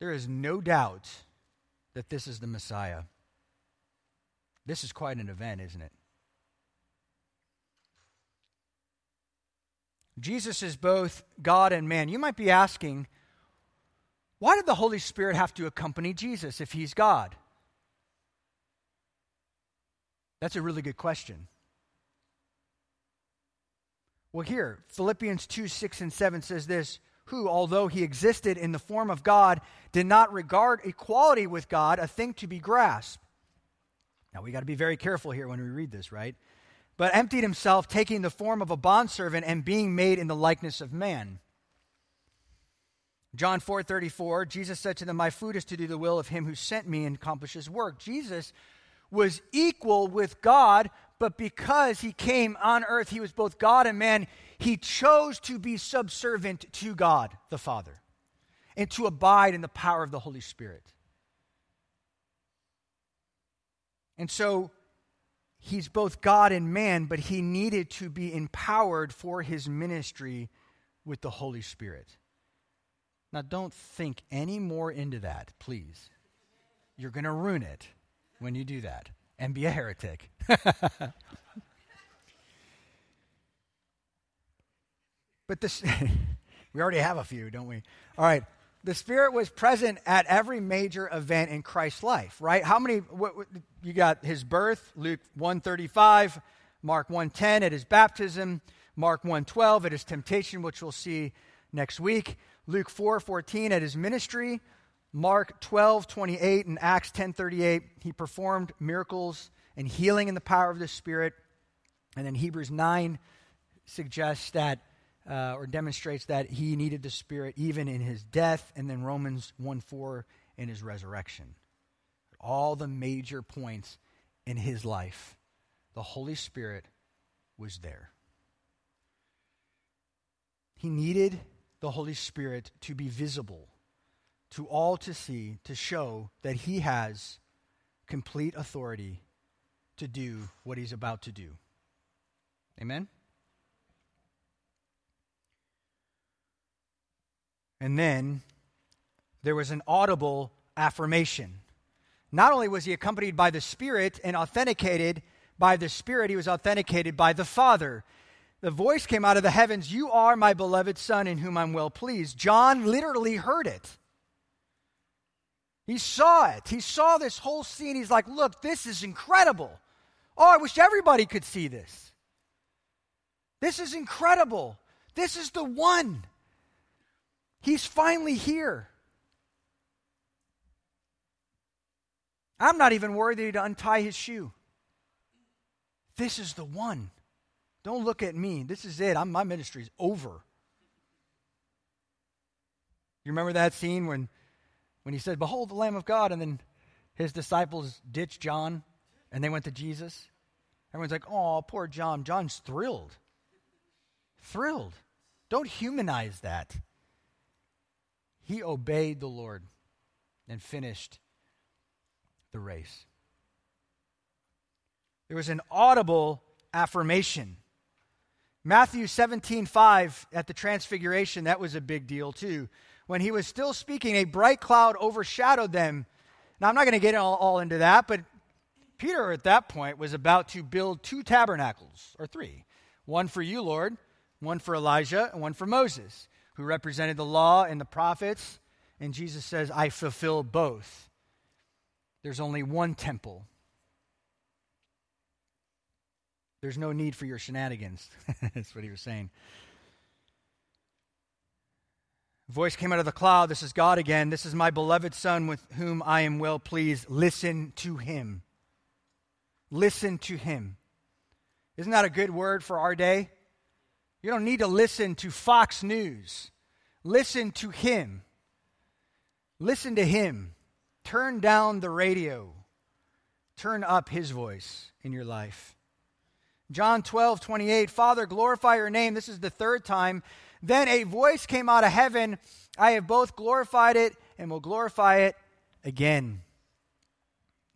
There is no doubt that this is the Messiah. This is quite an event, isn't it? Jesus is both God and man. You might be asking, why did the Holy Spirit have to accompany Jesus if he's God? That's a really good question. Well, here, Philippians 2 6 and 7 says this Who, although he existed in the form of God, did not regard equality with God a thing to be grasped. Now, we got to be very careful here when we read this, right? But emptied himself, taking the form of a bondservant and being made in the likeness of man. John 4 34, Jesus said to them, My food is to do the will of him who sent me and accomplish his work. Jesus was equal with God, but because he came on earth, he was both God and man, he chose to be subservient to God the Father and to abide in the power of the Holy Spirit. And so he's both God and man, but he needed to be empowered for his ministry with the Holy Spirit. Now, don't think any more into that, please. You're going to ruin it when you do that and be a heretic. but this, we already have a few, don't we? All right. The Spirit was present at every major event in Christ's life, right? How many, what, what, you got his birth, Luke 135, Mark 110 at his baptism, Mark 112 at his temptation, which we'll see next week, Luke 4:14 at his ministry, Mark 12, 28, and Acts 10, 38, he performed miracles and healing in the power of the Spirit. And then Hebrews 9 suggests that, uh, or demonstrates that he needed the Spirit even in his death. And then Romans 1, 4 in his resurrection. All the major points in his life, the Holy Spirit was there. He needed the Holy Spirit to be visible to all to see, to show that he has complete authority to do what he's about to do. Amen? And then there was an audible affirmation. Not only was he accompanied by the Spirit and authenticated by the Spirit, he was authenticated by the Father. The voice came out of the heavens You are my beloved Son in whom I'm well pleased. John literally heard it. He saw it. He saw this whole scene. He's like, look, this is incredible. Oh, I wish everybody could see this. This is incredible. This is the one. He's finally here. I'm not even worthy to untie his shoe. This is the one. Don't look at me. This is it. I'm, my over. You remember that scene when when he said, Behold the Lamb of God, and then his disciples ditched John and they went to Jesus. Everyone's like, Oh, poor John. John's thrilled. Thrilled. Don't humanize that. He obeyed the Lord and finished the race. There was an audible affirmation. Matthew 17, 5 at the Transfiguration, that was a big deal too when he was still speaking, a bright cloud overshadowed them. Now, I'm not going to get all, all into that, but Peter at that point was about to build two tabernacles, or three one for you, Lord, one for Elijah, and one for Moses, who represented the law and the prophets. And Jesus says, I fulfill both. There's only one temple. There's no need for your shenanigans. That's what he was saying voice came out of the cloud. This is God again. This is my beloved Son with whom I am well pleased. Listen to him. Listen to him. Isn't that a good word for our day? You don't need to listen to Fox News. Listen to him. Listen to him. Turn down the radio. Turn up his voice in your life. John 12, 28. Father, glorify your name. This is the third time then a voice came out of heaven I have both glorified it and will glorify it again.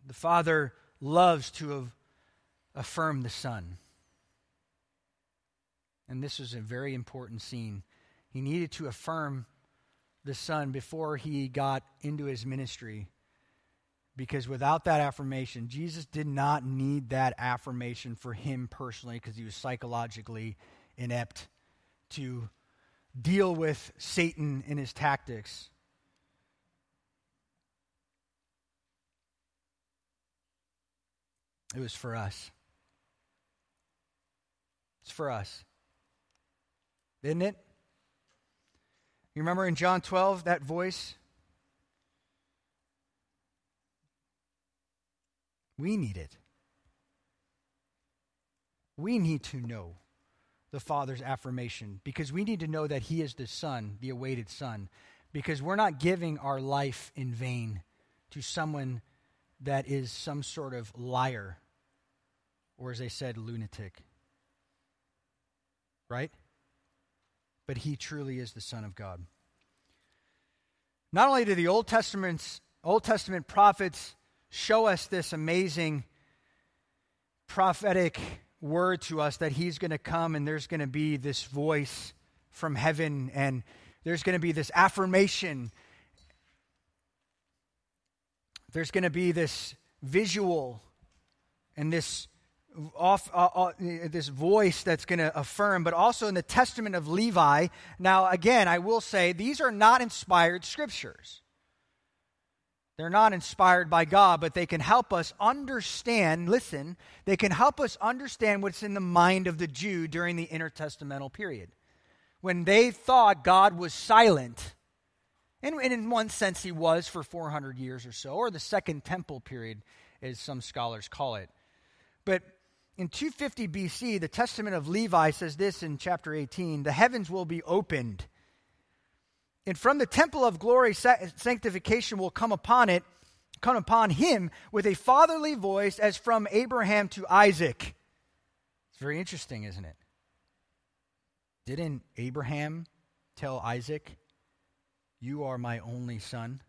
The Father loves to affirm the Son. And this was a very important scene. He needed to affirm the Son before he got into his ministry. Because without that affirmation, Jesus did not need that affirmation for him personally because he was psychologically inept to deal with Satan and his tactics. It was for us. It's for us. isn't it? You remember in John 12 that voice? We need it. We need to know the Father's affirmation because we need to know that He is the Son, the awaited Son, because we're not giving our life in vain to someone that is some sort of liar or, as they said, lunatic. Right? But He truly is the Son of God. Not only do the Old Testament's Old Testament prophets show us this amazing prophetic word to us that he's going to come and there's going to be this voice from heaven and there's going to be this affirmation. There's going to be this visual and this off uh, uh, this voice that's going to affirm but also in the testament of levi now again i will say these are not inspired scriptures they're not inspired by God, but they can help us understand, listen, they can help us understand what's in the mind of the Jew during the intertestamental period. When they thought God was silent, and, in one sense he was for 400 years or so, or the Second Temple period, as some scholars call it. But in 250 BC, the Testament of Levi says this in chapter 18 the heavens will be opened and from the temple of glory, sanctification will come upon it, come upon him with a fatherly voice as from Abraham to Isaac. It's very interesting, isn't it? Didn't Abraham tell Isaac, You are my only son?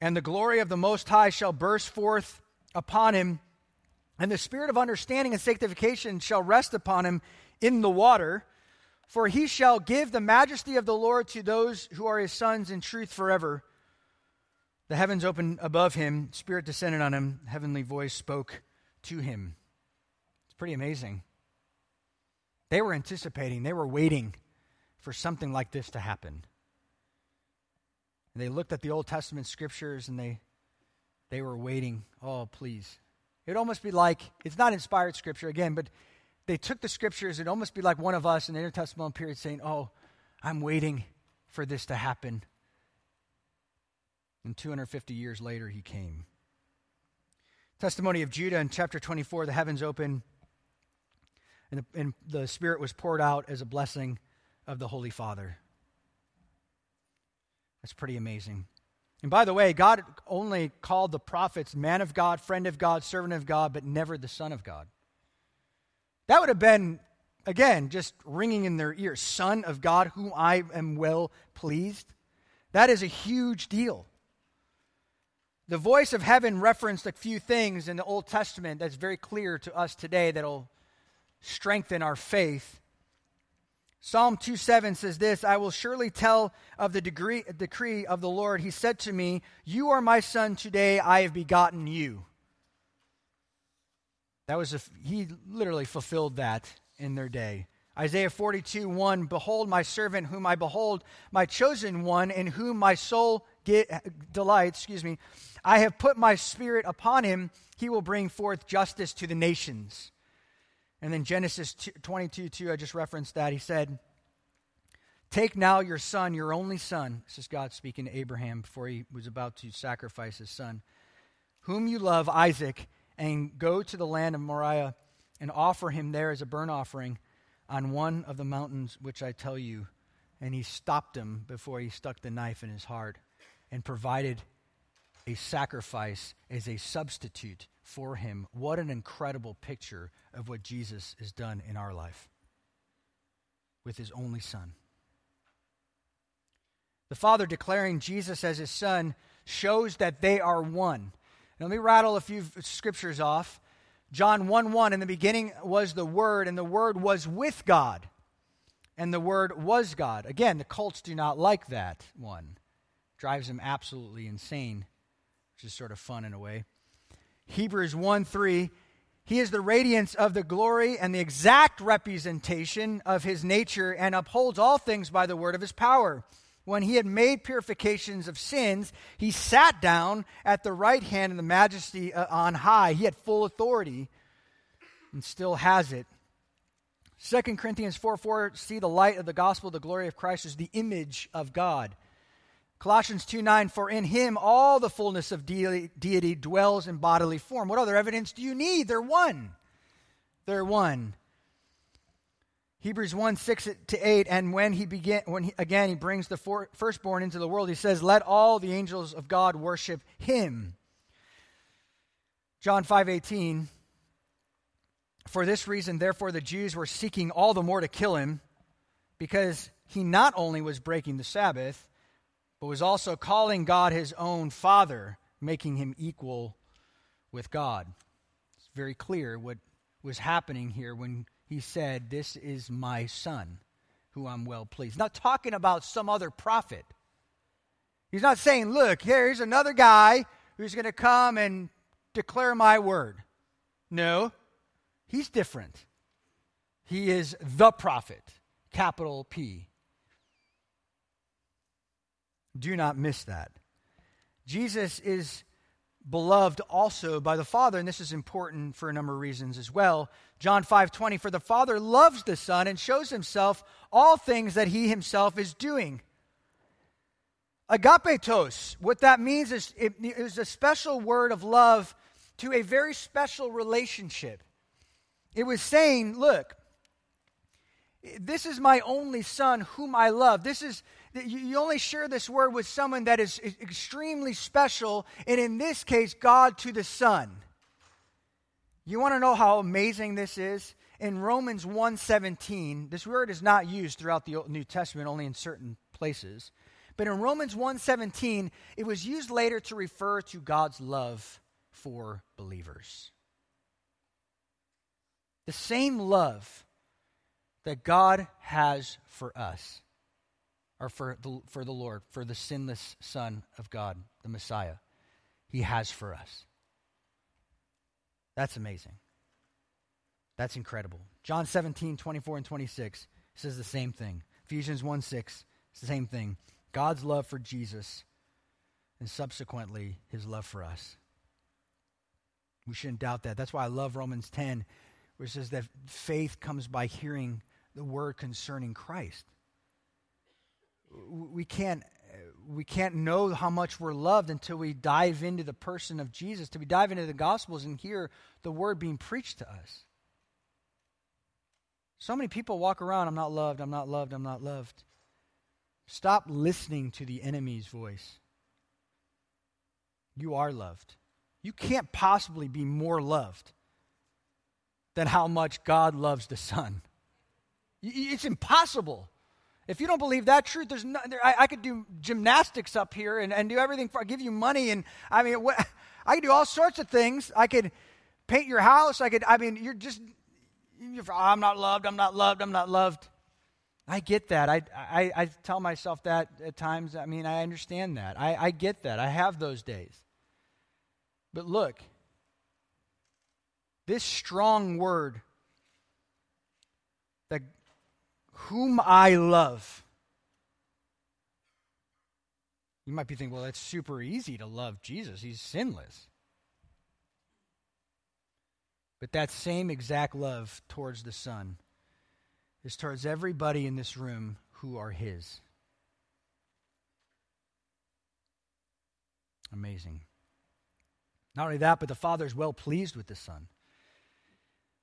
And the glory of the Most High shall burst forth upon him, and the spirit of understanding and sanctification shall rest upon him in the water. For he shall give the majesty of the Lord to those who are his sons in truth forever. The heavens opened above him, Spirit descended on him, heavenly voice spoke to him. It's pretty amazing. They were anticipating, they were waiting for something like this to happen. And they looked at the Old Testament scriptures and they they were waiting. Oh, please. It'd almost be like it's not inspired scripture again, but they took the scriptures, it'd almost be like one of us in the intertestamental period saying, Oh, I'm waiting for this to happen. And 250 years later, he came. Testimony of Judah in chapter 24 the heavens open, and the, and the Spirit was poured out as a blessing of the Holy Father. That's pretty amazing. And by the way, God only called the prophets man of God, friend of God, servant of God, but never the Son of God. That would have been, again, just ringing in their ears Son of God, whom I am well pleased. That is a huge deal. The voice of heaven referenced a few things in the Old Testament that's very clear to us today that'll strengthen our faith. Psalm 2 7 says this I will surely tell of the degree, decree of the Lord. He said to me, You are my son, today I have begotten you. That was a, he literally fulfilled that in their day. Isaiah 42, 1, Behold my servant whom I behold, my chosen one in whom my soul get, delights, excuse me. I have put my spirit upon him. He will bring forth justice to the nations. And then Genesis 22, 2, I just referenced that. He said, Take now your son, your only son. This is God speaking to Abraham before he was about to sacrifice his son, whom you love, Isaac and go to the land of Moriah and offer him there as a burnt offering on one of the mountains which I tell you. And he stopped him before he stuck the knife in his heart and provided a sacrifice as a substitute for him. What an incredible picture of what Jesus has done in our life with his only son. The Father declaring Jesus as his son shows that they are one. Now, let me rattle a few scriptures off. John 1 1, in the beginning was the Word, and the Word was with God, and the Word was God. Again, the cults do not like that one. Drives them absolutely insane, which is sort of fun in a way. Hebrews 1 3, he is the radiance of the glory and the exact representation of his nature, and upholds all things by the word of his power when he had made purifications of sins, he sat down at the right hand of the majesty uh, on high. He had full authority and still has it. 2 Corinthians 4 4, see the light of the gospel, the glory of Christ is the image of God. Colossians 2 9, for in him all the fullness of deity, deity dwells in bodily form. What other evidence do you need? They're one. They're one. Hebrews 1 6 to 8, and when he began, when he, again he brings the for, firstborn into the world, he says, Let all the angels of God worship him. John 5 18, for this reason, therefore, the Jews were seeking all the more to kill him, because he not only was breaking the Sabbath, but was also calling God his own Father, making him equal with God. It's very clear what was happening here when he said, This is my son, who I'm well pleased. Not talking about some other prophet. He's not saying, Look, here's another guy who's going to come and declare my word. No, he's different. He is the prophet, capital P. Do not miss that. Jesus is beloved also by the Father, and this is important for a number of reasons as well. John 5 20, for the Father loves the Son and shows himself all things that he himself is doing. Agapetos, what that means is it is a special word of love to a very special relationship. It was saying, look, this is my only son whom I love. This is you only share this word with someone that is extremely special, and in this case, God to the Son. You want to know how amazing this is? In Romans 1:17, this word is not used throughout the New Testament, only in certain places. But in Romans 1:17, it was used later to refer to God's love for believers. The same love that God has for us or for the, for the Lord, for the sinless Son of God, the Messiah, He has for us. That's amazing. That's incredible. John 17, 24 and 26 says the same thing. Ephesians 1 6, it's the same thing. God's love for Jesus and subsequently his love for us. We shouldn't doubt that. That's why I love Romans 10, where it says that faith comes by hearing the word concerning Christ we can't we can't know how much we're loved until we dive into the person of Jesus, till we dive into the Gospels and hear the word being preached to us. So many people walk around, I'm not loved, I'm not loved, I'm not loved. Stop listening to the enemy's voice. You are loved. You can't possibly be more loved than how much God loves the Son. It's impossible. If you don't believe that truth, there's no, there, I, I, could do gymnastics up here and, and do everything for, give you money. And I mean, what, I could do all sorts of things. I could paint your house. I could, I mean, you're just, you're, I'm not loved. I'm not loved. I'm not loved. I get that. I, I, I tell myself that at times. I mean, I understand that. I, I get that. I have those days. But look, this strong word that whom I love. You might be thinking, well, that's super easy to love Jesus. He's sinless. But that same exact love towards the Son is towards everybody in this room who are His. Amazing. Not only that, but the Father is well pleased with the Son.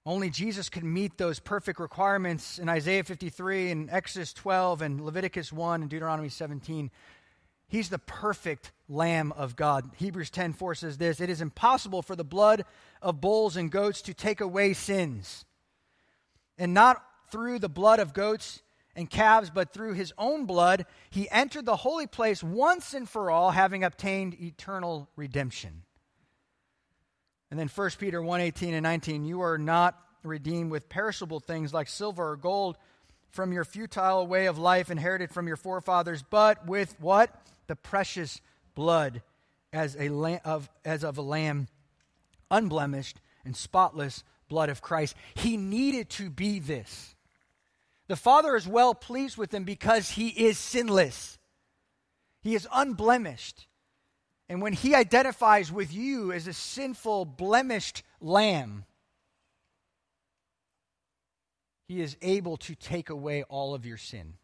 Only Jesus could meet those perfect requirements in Isaiah 53 and Exodus 12 and Leviticus 1 and Deuteronomy 17. He's the perfect Lamb of God. Hebrews 10 4 says this It is impossible for the blood of bulls and goats to take away sins. And not through the blood of goats and calves, but through his own blood, he entered the holy place once and for all, having obtained eternal redemption. And then 1 Peter 1 18 and 19, you are not redeemed with perishable things like silver or gold from your futile way of life inherited from your forefathers, but with what? The precious blood as, a lamb of, as of a lamb, unblemished and spotless blood of Christ. He needed to be this. The Father is well pleased with him because he is sinless. He is unblemished. And when he identifies with you as a sinful, blemished lamb, He is able to take away all of your sin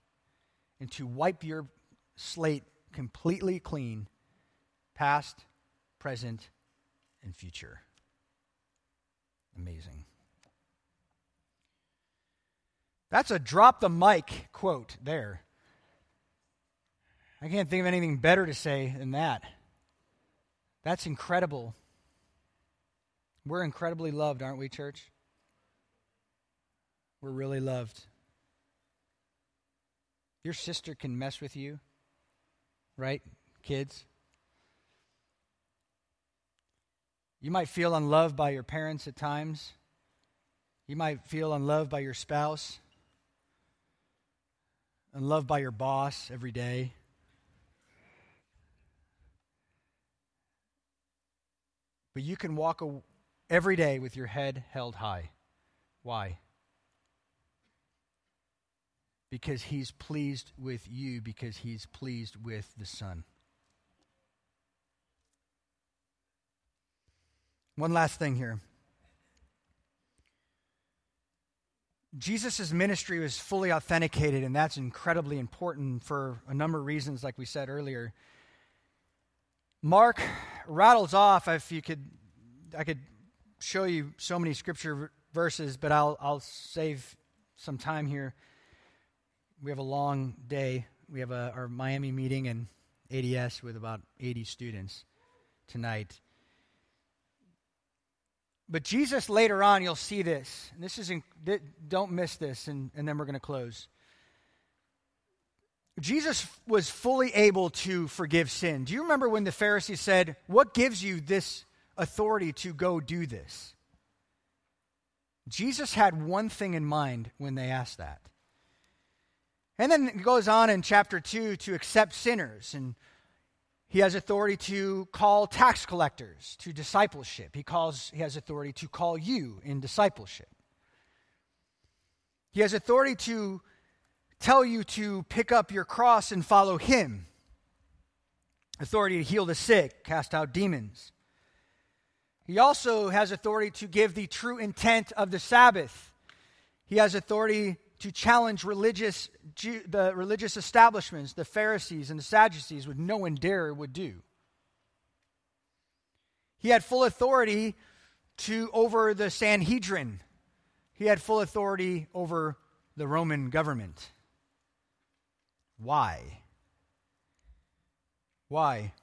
and to wipe your slate completely clean, past, present, and future. Amazing. That's a drop the mic quote there. I can't think of anything better to say than that. That's incredible. We're incredibly loved, aren't we, church? We're really loved. Your sister can mess with you, right, kids? You might feel unloved by your parents at times. You might feel unloved by your spouse, unloved by your boss every day. But you can walk every day with your head held high. Why? because he's pleased with you, because he's pleased with the Son. One last thing here. Jesus' ministry was fully authenticated, and that's incredibly important for a number of reasons, like we said earlier. Mark rattles off, if you could, I could show you so many scripture verses, but I'll, I'll save some time here we have a long day. We have a, our Miami meeting and ADS with about 80 students tonight. But Jesus, later on, you'll see this. And this is, in, don't miss this, and, and then we're going to close. Jesus was fully able to forgive sin. Do you remember when the Pharisees said, What gives you this authority to go do this? Jesus had one thing in mind when they asked that. And then it goes on in chapter 2 to accept sinners. And he has authority to call tax collectors to discipleship. He, calls, he has authority to call you in discipleship. He has authority to tell you to pick up your cross and follow him. Authority to heal the sick, cast out demons. He also has authority to give the true intent of the Sabbath. He has authority to challenge religious, the religious establishments, the Pharisees and the Sadducees, with no one dare would do. He had full authority to over the Sanhedrin. He had full authority over the Roman government. Why? Why?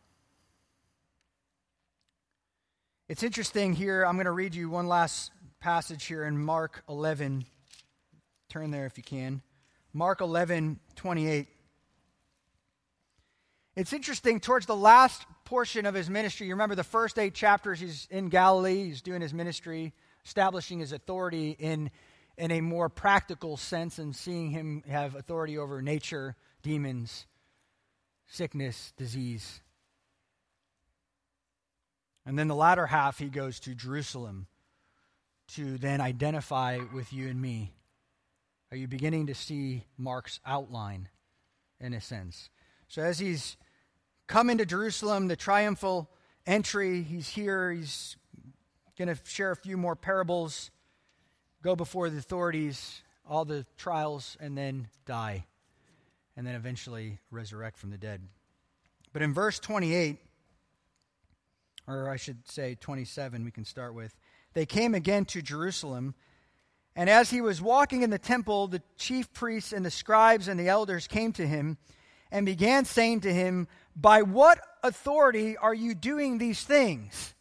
It's interesting here. I'm going to read you one last passage here in Mark 11, Turn there if you can. Mark 11, 28. It's interesting, towards the last portion of his ministry, you remember the first eight chapters, he's in Galilee, he's doing his ministry, establishing his authority in, in a more practical sense and seeing him have authority over nature, demons, sickness, disease. And then the latter half, he goes to Jerusalem to then identify with you and me are you beginning to see Mark's outline in a sense? So as he's come into Jerusalem, the triumphal entry, he's here, he's going to share a few more parables, go before the authorities, all the trials, and then die, and then eventually resurrect from the dead. But in verse 28, or I should say 27, we can start with, they came again to Jerusalem and as he was walking in the temple, the chief priests and the scribes and the elders came to him and began saying to him, By what authority are you doing these things?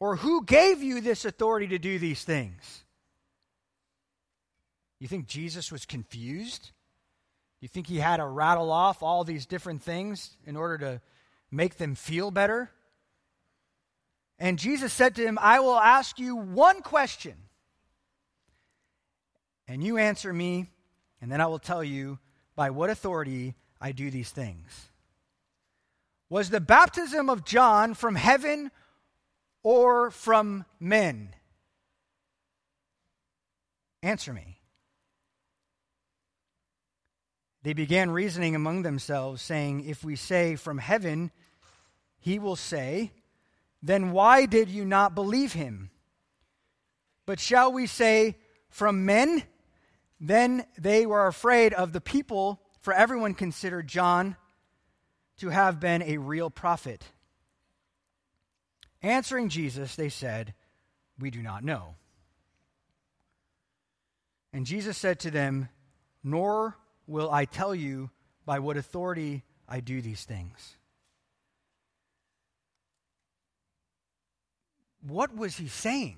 Or who gave you this authority to do these things? You think Jesus was confused? You think he had to rattle off all these different things in order to make them feel better? And Jesus said to him, I will ask you one question, and you answer me, and then I will tell you by what authority I do these things. Was the baptism of John from heaven or from men? Answer me. They began reasoning among themselves, saying, If we say from heaven, he will say, Then why did you not believe him? But shall we say from men, then they were afraid of the people, for everyone considered John to have been a real prophet. Answering Jesus, they said, We do not know. And Jesus said to them, Nor will I tell you by what authority I do these things. What was he saying?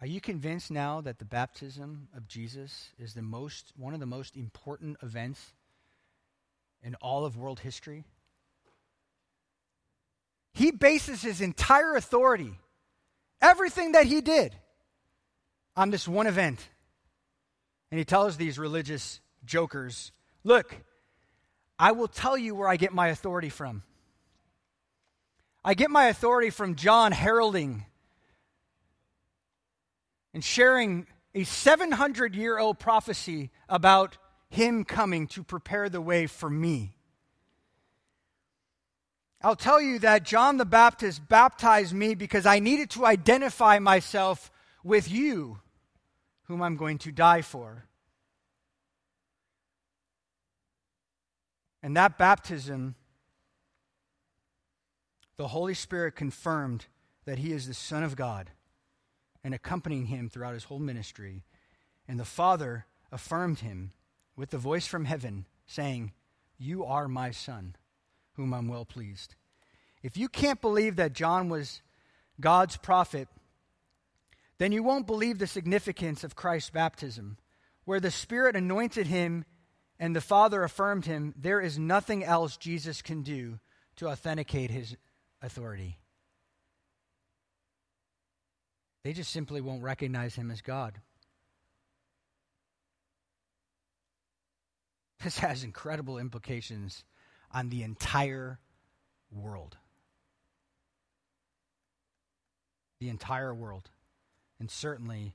Are you convinced now that the baptism of Jesus is the most one of the most important events in all of world history? He bases his entire authority, everything that he did, on this one event. And he tells these religious jokers, Look, I will tell you where I get my authority from. I get my authority from John heralding and sharing a 700 year old prophecy about him coming to prepare the way for me. I'll tell you that John the Baptist baptized me because I needed to identify myself with you, whom I'm going to die for. And that baptism, the Holy Spirit confirmed that he is the Son of God and accompanying him throughout his whole ministry. And the Father affirmed him with the voice from heaven, saying, You are my Son, whom I'm well pleased. If you can't believe that John was God's prophet, then you won't believe the significance of Christ's baptism, where the Spirit anointed him and the Father affirmed him. There is nothing else Jesus can do to authenticate his authority. They just simply won't recognize him as God. This has incredible implications on the entire world. The entire world, and certainly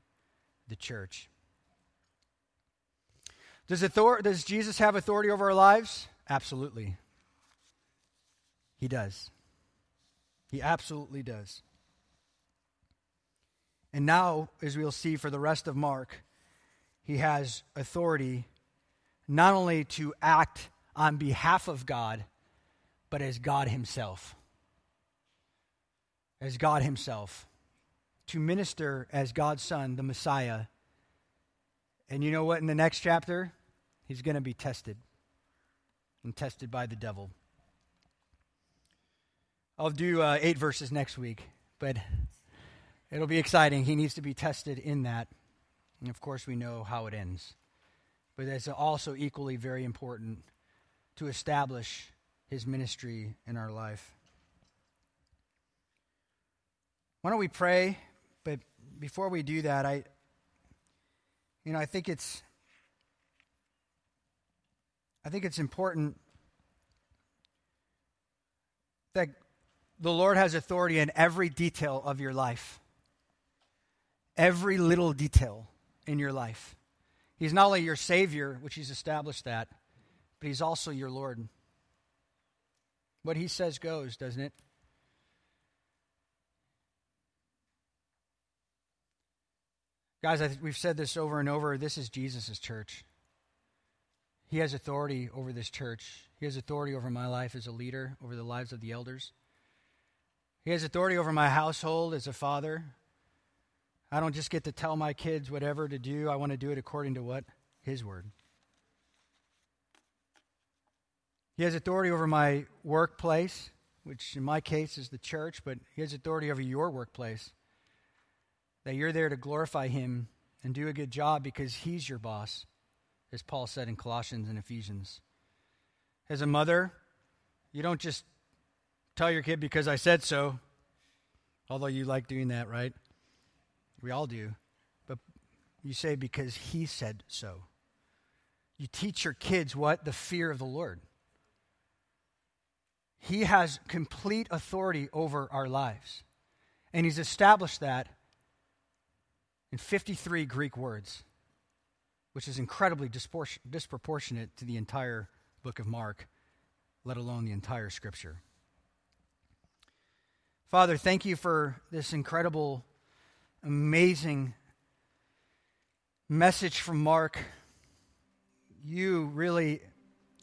the church. Does, author- does Jesus have authority over our lives? Absolutely. He does. He absolutely does. And now, as we'll see for the rest of Mark, he has authority not only to act on behalf of God, but as God Himself. As God Himself. To minister as God's Son, the Messiah. And you know what? In the next chapter, He's going to be tested and tested by the devil. I'll do uh, eight verses next week, but It'll be exciting. He needs to be tested in that. And of course, we know how it ends. But it's also equally very important to establish his ministry in our life. Why don't we pray? Before we do that, I you know, I think it's I think it's important that the Lord has authority in every detail of your life every little detail in your life. He's not only your Savior, which He's established that, but He's also your Lord. What He says goes, doesn't it? Guys, we've said this over and over. This is Jesus' church. He has authority over this church. He has authority over my life as a leader, over the lives of the elders. He has authority over my household as a father, I don't just get to tell my kids whatever to do. I want to do it according to what? His word. He has authority over my workplace, which in my case is the church, but he has authority over your workplace. That you're there to glorify him and do a good job because he's your boss, as Paul said in Colossians and Ephesians. As a mother, you don't just tell your kid because I said so, although you like doing that, right? We all do. But you say, because he said so. You teach your kids what? The fear of the Lord. He has complete authority over our lives. And he's established that in 53 Greek words, which is incredibly disproportionate to the entire book of Mark, let alone the entire scripture. Father, thank you for this incredible, amazing message from Mark. You really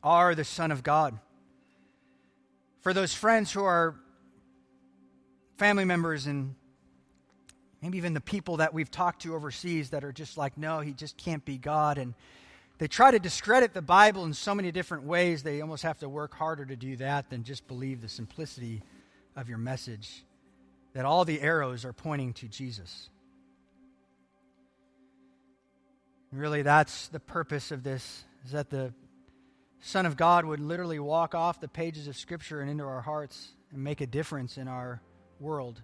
are the Son of God. For those friends who are family members and maybe even the people that we've talked to overseas that are just like, no, he just can't be God. And they try to discredit the Bible in so many different ways, they almost have to work harder to do that than just believe the simplicity of your message that all the arrows are pointing to Jesus. Really, that's the purpose of this, is that the Son of God would literally walk off the pages of Scripture and into our hearts and make a difference in our world.